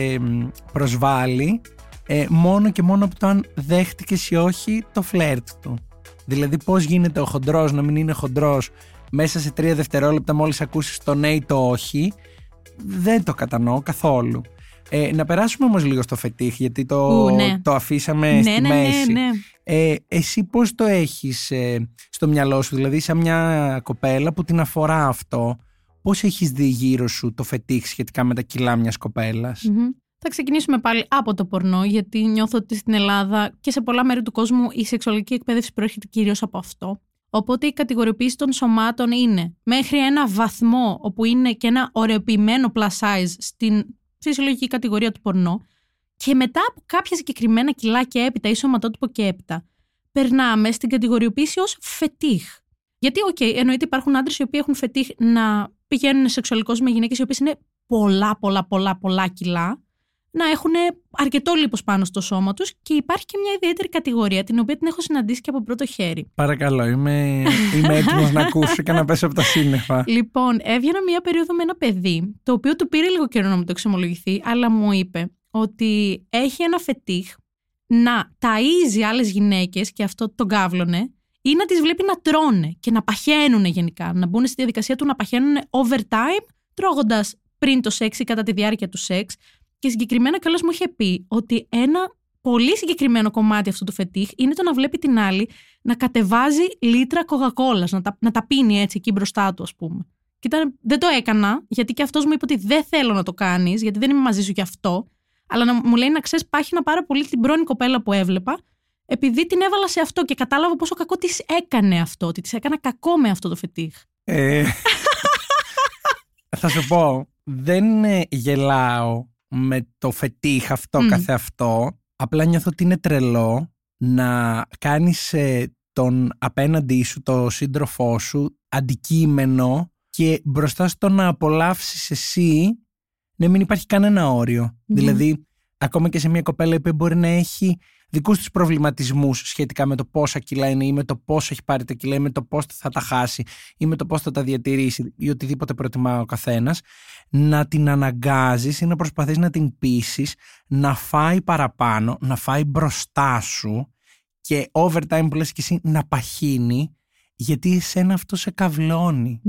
[SPEAKER 1] προσβάλλει ε, μόνο και μόνο από το αν δέχτηκες ή όχι το φλερτ του. Δηλαδή πώς γίνεται ο χοντρός να μην είναι χοντρός μέσα σε τρία δευτερόλεπτα μόλις ακούσεις το ναι ή το όχι δεν το κατανοώ καθόλου. Ε, να περάσουμε όμως λίγο στο φετίχ γιατί το, ναι. το αφήσαμε
[SPEAKER 3] ναι,
[SPEAKER 1] στη
[SPEAKER 3] ναι, ναι
[SPEAKER 1] μέση.
[SPEAKER 3] Ναι,
[SPEAKER 1] ε, εσύ πώς το έχεις ε, στο μυαλό σου, δηλαδή σαν μια κοπέλα που την αφορά αυτό, πώς έχεις δει γύρω σου το φετίχ σχετικά με τα κιλά μιας κοπελας
[SPEAKER 3] Θα ξεκινήσουμε πάλι από το πορνό, γιατί νιώθω ότι στην Ελλάδα και σε πολλά μέρη του κόσμου η σεξουαλική εκπαίδευση προέρχεται κυρίως από αυτό. Οπότε η κατηγοριοποίηση των σωμάτων είναι μέχρι ένα βαθμό όπου είναι και ένα ωρεοποιημένο plus size στην φυσιολογική κατηγορία του πορνό και μετά από κάποια συγκεκριμένα κιλά και έπειτα ή σωματότυπο και έπειτα περνάμε στην κατηγοριοποίηση ως φετίχ. Γιατί, οκ, okay, εννοείται υπάρχουν άντρες οι οποίοι έχουν φετίχ να πηγαίνουν σεξουαλικώς με γυναίκες οι οποίες είναι πολλά, πολλά, πολλά, πολλά κιλά, να έχουν αρκετό λίπος πάνω στο σώμα τους και υπάρχει και μια ιδιαίτερη κατηγορία την οποία την έχω συναντήσει και από πρώτο χέρι.
[SPEAKER 1] Παρακαλώ, είμαι, είμαι έτοιμος να ακούσω και να πέσω από τα σύννεφα.
[SPEAKER 3] Λοιπόν, έβγαινα μια περίοδο με ένα παιδί, το οποίο του πήρε λίγο καιρό να μου το εξομολογηθεί, αλλά μου είπε ότι έχει ένα φετίχ να ταΐζει άλλες γυναίκες και αυτό τον κάβλωνε ή να τις βλέπει να τρώνε και να παχαίνουν γενικά, να μπουν στη διαδικασία του να παχαίνουν overtime τρώγοντας πριν το σεξ ή κατά τη διάρκεια του σεξ και συγκεκριμένα καλώς μου είχε πει ότι ένα πολύ συγκεκριμένο κομμάτι αυτού του φετίχ είναι το να βλέπει την άλλη να κατεβάζει λίτρα κοκακόλας, να τα, να τα πίνει έτσι εκεί μπροστά του ας πούμε. Και ήταν, δεν το έκανα γιατί και αυτός μου είπε ότι δεν θέλω να το κάνεις γιατί δεν είμαι μαζί σου γι' αυτό αλλά να μου λέει να ξέρεις, πάχυνα πάρα πολύ την πρώην κοπέλα που έβλεπα, επειδή την έβαλα σε αυτό και κατάλαβα πόσο κακό της έκανε αυτό, ότι της έκανα κακό με αυτό το φετίχ.
[SPEAKER 1] Ε, θα σου πω, δεν ε, γελάω με το φετίχ αυτό mm. καθε αυτό. Απλά νιώθω ότι είναι τρελό να κάνεις ε, τον απέναντί σου, το σύντροφό σου, αντικείμενο και μπροστά στο να απολαύσεις εσύ να μην υπάρχει κανένα Δηλαδή, ακόμα και σε μια κοπέλα που μπορεί να έχει δικούς τους προβληματισμούς σχετικά με το πόσα κιλά είναι ή με το πόσο έχει πάρει τα κιλά ή με το πώς θα τα χάσει ή με το πώς θα τα διατηρήσει ή οτιδήποτε προτιμά ο καθένας, να την αναγκάζεις ή να προσπαθείς να την πείσεις να φάει παραπάνω, να φάει μπροστά σου και overtime που λες και εσύ να παχύνει γιατί εσένα αυτό σε καυλωνει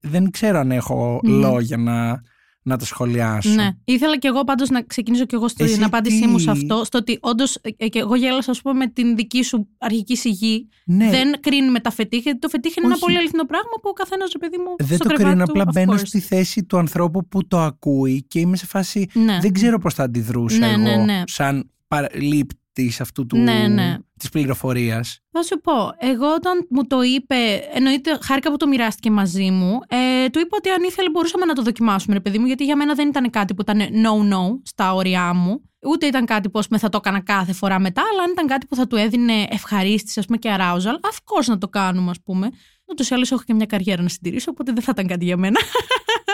[SPEAKER 1] Δεν ξέρω αν εχω λόγια να να το σχολιάσω.
[SPEAKER 3] Ναι. Ήθελα και εγώ πάντως να ξεκινήσω και εγώ στην απάντησή μου σε αυτό. Στο ότι όντως ε, ε, και εγώ γέλασα, ας πούμε, με την δική σου αρχική σιγή. Ναι. Δεν κρίνουμε τα φετίχ, γιατί το φετίχ είναι ένα πολύ αληθινό πράγμα που ο καθένας, ρε παιδί μου.
[SPEAKER 1] Δεν
[SPEAKER 3] στο
[SPEAKER 1] το κρίνω. Απλά μπαίνω στη θέση του ανθρώπου που το ακούει και είμαι σε φάση. Ναι. Δεν ξέρω πώς θα αντιδρούσα ναι, εγώ, ναι, σαν λήπτη της αυτού του, ναι, ναι. της πληροφορίας.
[SPEAKER 3] Θα σου πω, εγώ όταν μου το είπε, εννοείται χάρηκα που το μοιράστηκε μαζί μου, ε, του είπα ότι αν ήθελε μπορούσαμε να το δοκιμάσουμε ρε παιδί μου, γιατί για μένα δεν ήταν κάτι που ήταν no-no στα όρια μου. Ούτε ήταν κάτι που πούμε, θα το έκανα κάθε φορά μετά, αλλά αν ήταν κάτι που θα του έδινε ευχαρίστηση ας πούμε, και arousal, of course να το κάνουμε, ας πούμε. Ούτως ή άλλως έχω και μια καριέρα να συντηρήσω, οπότε δεν θα ήταν κάτι για μένα.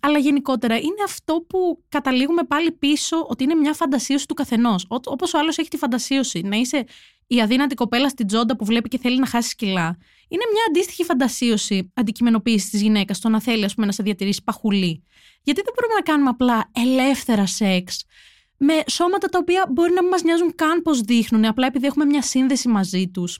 [SPEAKER 3] Αλλά γενικότερα είναι αυτό που καταλήγουμε πάλι πίσω ότι είναι μια φαντασίωση του καθενός. Όπως ο άλλος έχει τη φαντασίωση να είσαι η αδύνατη κοπέλα στην τσόντα που βλέπει και θέλει να χάσει κιλά. Είναι μια αντίστοιχη φαντασίωση αντικειμενοποίησης της γυναίκας το να θέλει ας πούμε, να σε διατηρήσει παχουλή. Γιατί δεν μπορούμε να κάνουμε απλά ελεύθερα σεξ με σώματα τα οποία μπορεί να μην μας νοιάζουν καν πώς δείχνουν, απλά επειδή έχουμε μια σύνδεση μαζί τους.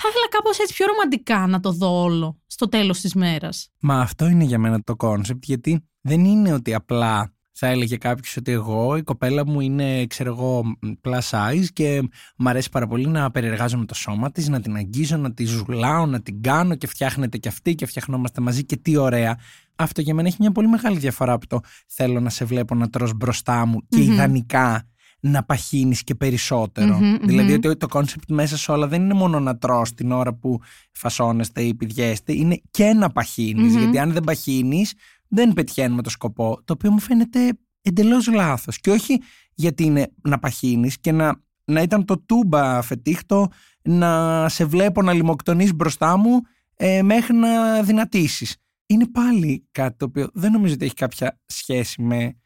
[SPEAKER 3] Θα ήθελα κάπως έτσι πιο ρομαντικά να το δω όλο στο τέλος της μέρας.
[SPEAKER 1] Μα αυτό είναι για μένα το κόνσεπτ, γιατί δεν είναι ότι απλά θα έλεγε κάποιος ότι εγώ, η κοπέλα μου είναι, ξέρω εγώ, plus size και μου αρέσει πάρα πολύ να περιεργάζομαι το σώμα της, να την αγγίζω, να τη ζουλάω, να την κάνω και φτιάχνεται και αυτή και φτιαχνόμαστε μαζί και τι ωραία. Αυτό για μένα έχει μια πολύ μεγάλη διαφορά από το θέλω να σε βλέπω να τρως μπροστά μου και ιδανικά να παχύνεις και περισσότερο. δηλαδή ότι το κόνσεπτ μέσα σε όλα δεν είναι μόνο να τρως την ώρα που φασώνεστε ή πηδιέστε, είναι και να παχύνεις Γιατί αν δεν παχύνεις δεν πετυχαίνουμε το σκοπό, το οποίο μου φαίνεται εντελώς λάθος. Και όχι γιατί είναι να παχύνεις και να, να ήταν το τούμπα φετίχτο να σε βλέπω να λιμοκτονείς μπροστά μου ε, μέχρι να δυνατήσεις. Είναι πάλι κάτι το οποίο δεν νομίζω ότι έχει κάποια σχέση με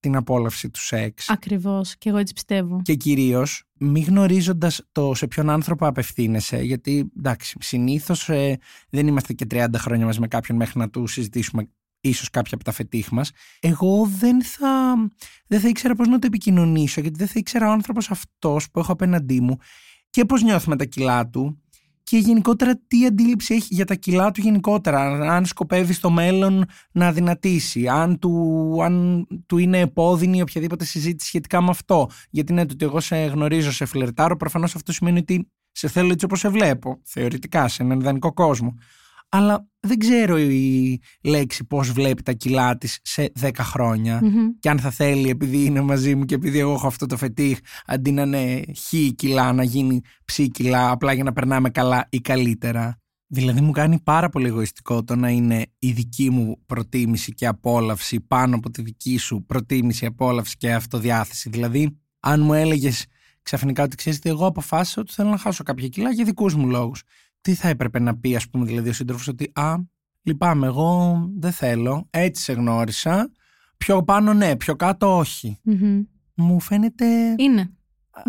[SPEAKER 1] την απόλαυση του σεξ.
[SPEAKER 3] Ακριβώς, και εγώ έτσι πιστεύω.
[SPEAKER 1] Και κυρίως μη γνωρίζοντας το σε ποιον άνθρωπο απευθύνεσαι, γιατί εντάξει, συνήθως ε, δεν είμαστε και 30 χρόνια μαζί με κάποιον μέχρι να του συζητήσουμε ίσως κάποια από τα φετίχ μας, εγώ δεν θα, δεν θα ήξερα πώς να το επικοινωνήσω, γιατί δεν θα ήξερα ο άνθρωπος αυτός που έχω απέναντί μου και πώς νιώθει με τα κιλά του και γενικότερα τι αντίληψη έχει για τα κιλά του γενικότερα, αν σκοπεύει στο μέλλον να δυνατήσει, αν του, αν του είναι επώδυνη οποιαδήποτε συζήτηση σχετικά με αυτό. Γιατί ναι, το ότι εγώ σε γνωρίζω, σε φλερτάρω, προφανώς αυτό σημαίνει ότι σε θέλω έτσι όπως σε βλέπω, θεωρητικά, σε έναν ιδανικό κόσμο αλλά δεν ξέρω η λέξη πώς βλέπει τα κιλά της σε 10 χρονια και αν θα θέλει επειδή είναι μαζί μου και επειδή εγώ έχω αυτό το φετίχ αντί να είναι χ κιλά να γίνει ψ κιλά απλά για να περνάμε καλά ή καλύτερα. Δηλαδή μου κάνει πάρα πολύ εγωιστικό το να είναι η δική μου προτίμηση και απόλαυση πάνω από τη δική σου προτίμηση, απόλαυση και αυτοδιάθεση. Δηλαδή αν μου έλεγες ξαφνικά ότι ξέρεις εγώ αποφάσισα ότι θέλω να χάσω κάποια κιλά για δικούς μου λόγους τι θα έπρεπε να πει, ας πούμε, δηλαδή ο σύντροφος ότι Α, λυπάμαι, εγώ δεν θέλω, έτσι σε γνώρισα. Πιο πάνω ναι, πιο κάτω Μου φαίνεται.
[SPEAKER 3] Είναι.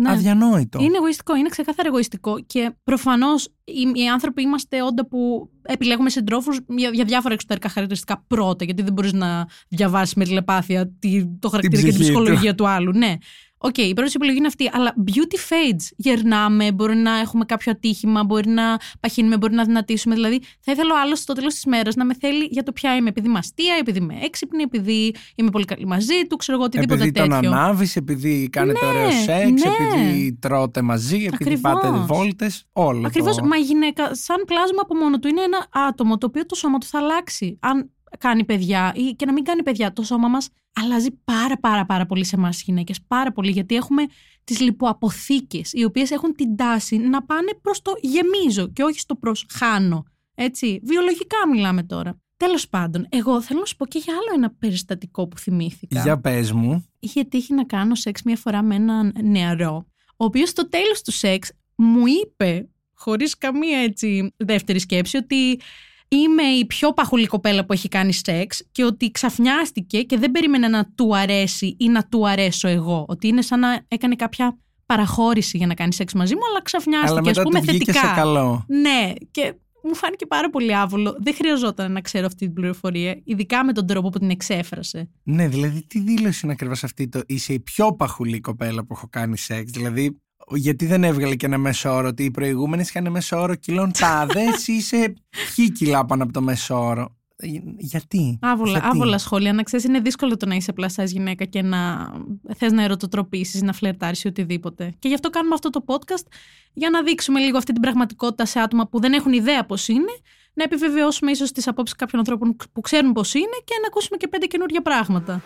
[SPEAKER 1] Ναι. Αδιανόητο.
[SPEAKER 3] Είναι εγωιστικό, είναι ξεκάθαρα εγωιστικό. Και προφανώς οι, άνθρωποι είμαστε όντα που επιλέγουμε συντρόφους για, για διάφορα εξωτερικά χαρακτηριστικά πρώτα. Γιατί δεν μπορείς να διαβάσεις με τηλεπάθεια το χαρακτήρα και την ψυχολογία του άλλου. Ναι. Οκ, okay, η πρώτη επιλογή είναι αυτή. Αλλά beauty fades. Γερνάμε, μπορεί να έχουμε κάποιο ατύχημα, μπορεί να παχύνουμε, μπορεί να αδυνατίσουμε. Δηλαδή, θα ήθελα ο άλλος στο τέλος της μέρας να με θέλει για το ποια είμαι. Επειδή είμαι αστεία, επειδή είμαι έξυπνη, επειδή είμαι πολύ καλή μαζί του, ξέρω εγώ οτιδήποτε
[SPEAKER 1] επειδή
[SPEAKER 3] τέτοιο.
[SPEAKER 1] Επειδή τον ανάβεις, επειδή κάνετε ναι, ωραίο σεξ, ναι. επειδή τρώτε μαζί, επειδή Ακριβώς. πάτε βόλτε. Όλο.
[SPEAKER 3] Ακριβώς. Μα η γυναίκα, σαν πλάσμα από μόνο του, είναι ένα άτομο το οποίο το σώμα του θα αλλάξει. Αν κάνει παιδιά ή και να μην κάνει παιδιά, το σώμα μας αλλάζει πάρα πάρα πάρα πολύ σε εμάς τις γυναίκες, πάρα πολύ γιατί έχουμε τις λιποαποθήκες οι οποίες έχουν την τάση να πάνε προς το γεμίζω και όχι στο προς χάνω, έτσι, βιολογικά μιλάμε τώρα. Τέλος πάντων, εγώ θέλω να σου πω και για άλλο ένα περιστατικό που θυμήθηκα.
[SPEAKER 1] Για πες μου.
[SPEAKER 3] Είχε τύχει να κάνω σεξ μια φορά με έναν νεαρό, ο οποίος στο τέλος του σεξ μου είπε, χωρίς καμία έτσι δεύτερη σκέψη, ότι είμαι η πιο παχουλή κοπέλα που έχει κάνει σεξ και ότι ξαφνιάστηκε και δεν περίμενε να του αρέσει ή να του αρέσω εγώ. Ότι είναι σαν να έκανε κάποια παραχώρηση για να κάνει σεξ μαζί μου, αλλά ξαφνιάστηκε,
[SPEAKER 1] ας πούμε,
[SPEAKER 3] θετικά.
[SPEAKER 1] Σε καλό.
[SPEAKER 3] Ναι, και μου φάνηκε πάρα πολύ άβολο. Δεν χρειαζόταν να ξέρω αυτή την πληροφορία, ειδικά με τον τρόπο που την εξέφρασε.
[SPEAKER 1] Ναι, δηλαδή τι δήλωση είναι ακριβώς αυτή το είσαι η πιο παχουλή κοπέλα που έχω κάνει σεξ. Δηλαδή, γιατί δεν έβγαλε και ένα μέσο όρο ότι οι προηγούμενες είχαν μέσο όρο κιλών τάδε, εσύ είσαι χι κιλά πάνω από το μέσο όρο; Γιατί;
[SPEAKER 3] Άβολα,
[SPEAKER 1] γιατί;
[SPEAKER 3] άβολα σχόλια. Να ξέρεις, είναι δύσκολο το να είσαι πλασά γυναίκα και να θες να ερωτοτροπήσεις, να φλερτάρει οτιδήποτε. Και γι' αυτό κάνουμε αυτό το podcast, για να δείξουμε λίγο αυτή την πραγματικότητα σε άτομα που δεν έχουν ιδέα πώς είναι, να επιβεβαιώσουμε ίσως τις απόψεις κάποιων ανθρώπων που ξέρουν πώς είναι και να ακούσουμε και πέντε καινούργια πράγματα.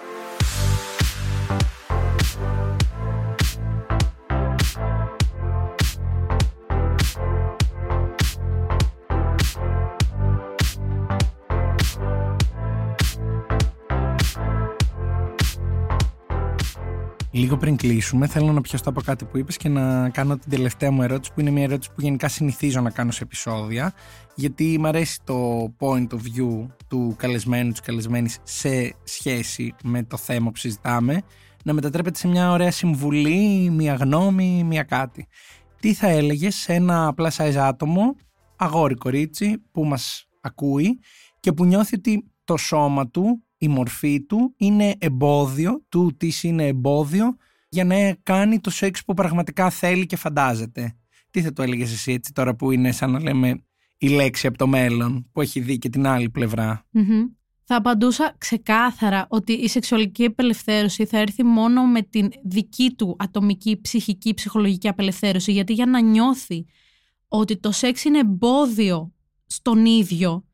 [SPEAKER 1] Λίγο πριν κλείσουμε, θέλω να πιαστώ από κάτι που είπες και να κάνω την τελευταία μου ερώτηση, που είναι μια ερώτηση που γενικά συνηθίζω να κάνω σε επεισόδια, γιατί μου αρέσει το point of view του καλεσμένου, της καλεσμένης σε σχέση με το θέμα που συζητάμε, να μετατρέπεται σε μια ωραία συμβουλή, μια γνώμη, μια κάτι. τι θα έλεγες σε ένα plus size άτομο, αγόρι κορίτσι, που μας ακούει και που νιώθει ότι το σώμα του, η μορφή του είναι εμπόδιο, του της είναι εμπόδιο για να κάνει το σεξ που πραγματικά θέλει και φαντάζεται. Τι θα το έλεγες εσύ έτσι τώρα που είναι σαν να λέμε η λέξη από το μέλλον που έχει δει και την άλλη
[SPEAKER 3] Θα απαντούσα ξεκάθαρα ότι η σεξουαλική απελευθέρωση θα έρθει μόνο με την δική του ατομική, ψυχική, ψυχολογική απελευθέρωση γιατί για να νιώθει ότι το σεξ είναι εμπόδιο στον ίδιο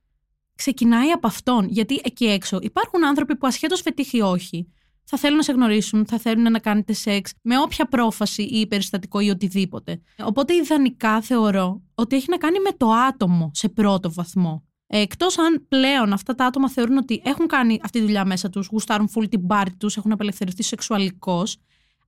[SPEAKER 3] ξεκινάει από αυτόν γιατί εκεί έξω υπάρχουν άνθρωποι που ασχέτως φετύχει όχι θα θέλουν να σε γνωρίσουν, θα θέλουν να κάνετε σεξ με όποια πρόφαση ή περιστατικό ή οτιδήποτε. Οπότε ιδανικά θεωρώ ότι έχει να κάνει με το άτομο σε πρώτο βαθμό. Εκτός αν πλέον αυτά τα άτομα θεωρούν ότι έχουν κάνει αυτή τη δουλειά μέσα τους, γουστάρουν full την πάρτη τους, έχουν απελευθερωθεί σεξουαλικώς.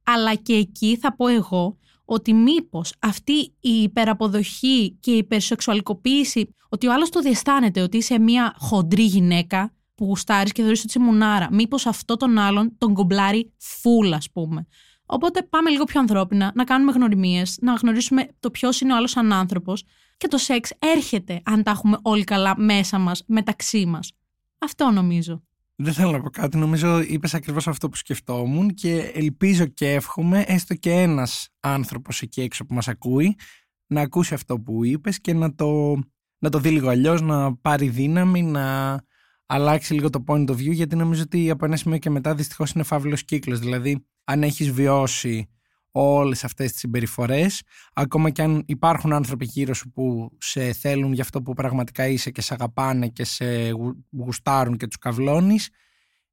[SPEAKER 3] Αλλά και εκεί θα πω εγώ ότι μήπως αυτή η υπεραποδοχή και η υπερσεξουαλικοποίηση, ότι ο άλλος το διαισθάνεται ότι είσαι μια χοντρή γυναίκα, που γουστάρεις και θεωρείς ότι είσαι μουνάρα. Μήπως αυτό τον άλλον τον κομπλάρει φούλ, ας πούμε. Οπότε πάμε λίγο πιο ανθρώπινα, να κάνουμε γνωριμίες, να γνωρίσουμε το ποιος είναι ο άλλος σαν άνθρωπος και το σεξ έρχεται αν τα έχουμε όλοι καλά μέσα μας, μεταξύ μας. Αυτό νομίζω.
[SPEAKER 1] Δεν θέλω να πω κάτι. Νομίζω είπες ακριβώς αυτό που σκεφτόμουν και ελπίζω και εύχομαι έστω και ένας άνθρωπος εκεί έξω που μας ακούει να ακούσει αυτό που είπες και να το, να το δει λίγο αλλιώς, να πάρει δύναμη, να αλλάξει λίγο το point of view γιατί νομίζω ότι από ένα σημείο και μετά δυστυχώς είναι φαύλος κύκλος. Δηλαδή αν έχεις βιώσει όλες αυτές τις συμπεριφορές, ακόμα και αν υπάρχουν άνθρωποι γύρω σου που σε θέλουν για αυτό που πραγματικά είσαι και σε αγαπάνε και σε γουστάρουν και τους καυλώνεις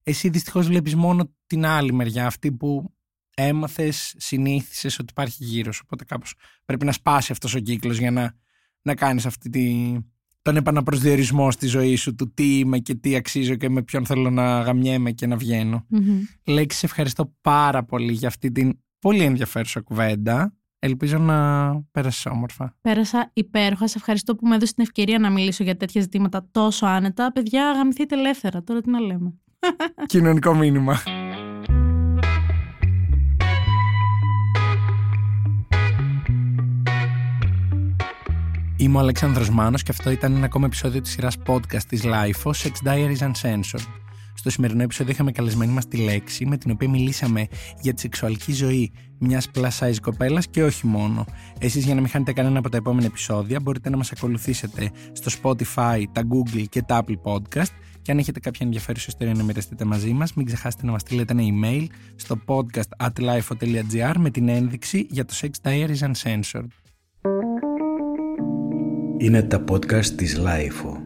[SPEAKER 1] εσύ δυστυχώς βλέπεις μόνο την άλλη μεριά αυτή που έμαθες, συνήθισες ότι υπάρχει γύρω σου οπότε κάπως πρέπει να σπάσει αυτός ο κύκλος για να, να κάνεις αυτή τη, τον επαναπροσδιορισμό στη ζωή σου του τι είμαι και τι αξίζω και με ποιον θέλω να γαμιέμαι και να βγαίνω. Mm-hmm. Λέξης, σε ευχαριστώ πάρα πολύ για αυτή την πολύ ενδιαφέρουσα κουβέντα. Ελπίζω να πέρασε όμορφα.
[SPEAKER 3] Πέρασα υπέροχα. Σε ευχαριστώ που μου έδωσε την ευκαιρία να μιλήσω για τέτοια ζητήματα τόσο άνετα. Παιδιά, αγαμηθείτε ελεύθερα. Τώρα τι να λέμε.
[SPEAKER 1] Κοινωνικό μήνυμα. Είμαι ο Αλέξανδρος Μάνος και αυτό ήταν ένα ακόμα επεισόδιο της σειράς podcast της LIFO, Sex Diaries Uncensored. Στο σημερινό επεισόδιο είχαμε καλεσμένη μας τη Λέξη, με την οποία μιλήσαμε για τη σεξουαλική ζωή μιας plus size κοπέλας και όχι μόνο. Εσείς για να μην χάνετε κανένα από τα επόμενα επεισόδια μπορείτε να μας ακολουθήσετε στο Spotify, τα Google και τα Apple Podcast και αν έχετε κάποια ενδιαφέρουσα ιστορία να μοιραστείτε μαζί μας μην ξεχάσετε να μας στείλετε ένα email στο podcast at lifo.gr με την ένδειξη για το Sex Diaries Uncensored.
[SPEAKER 2] Είναι τα podcast της Lifeo.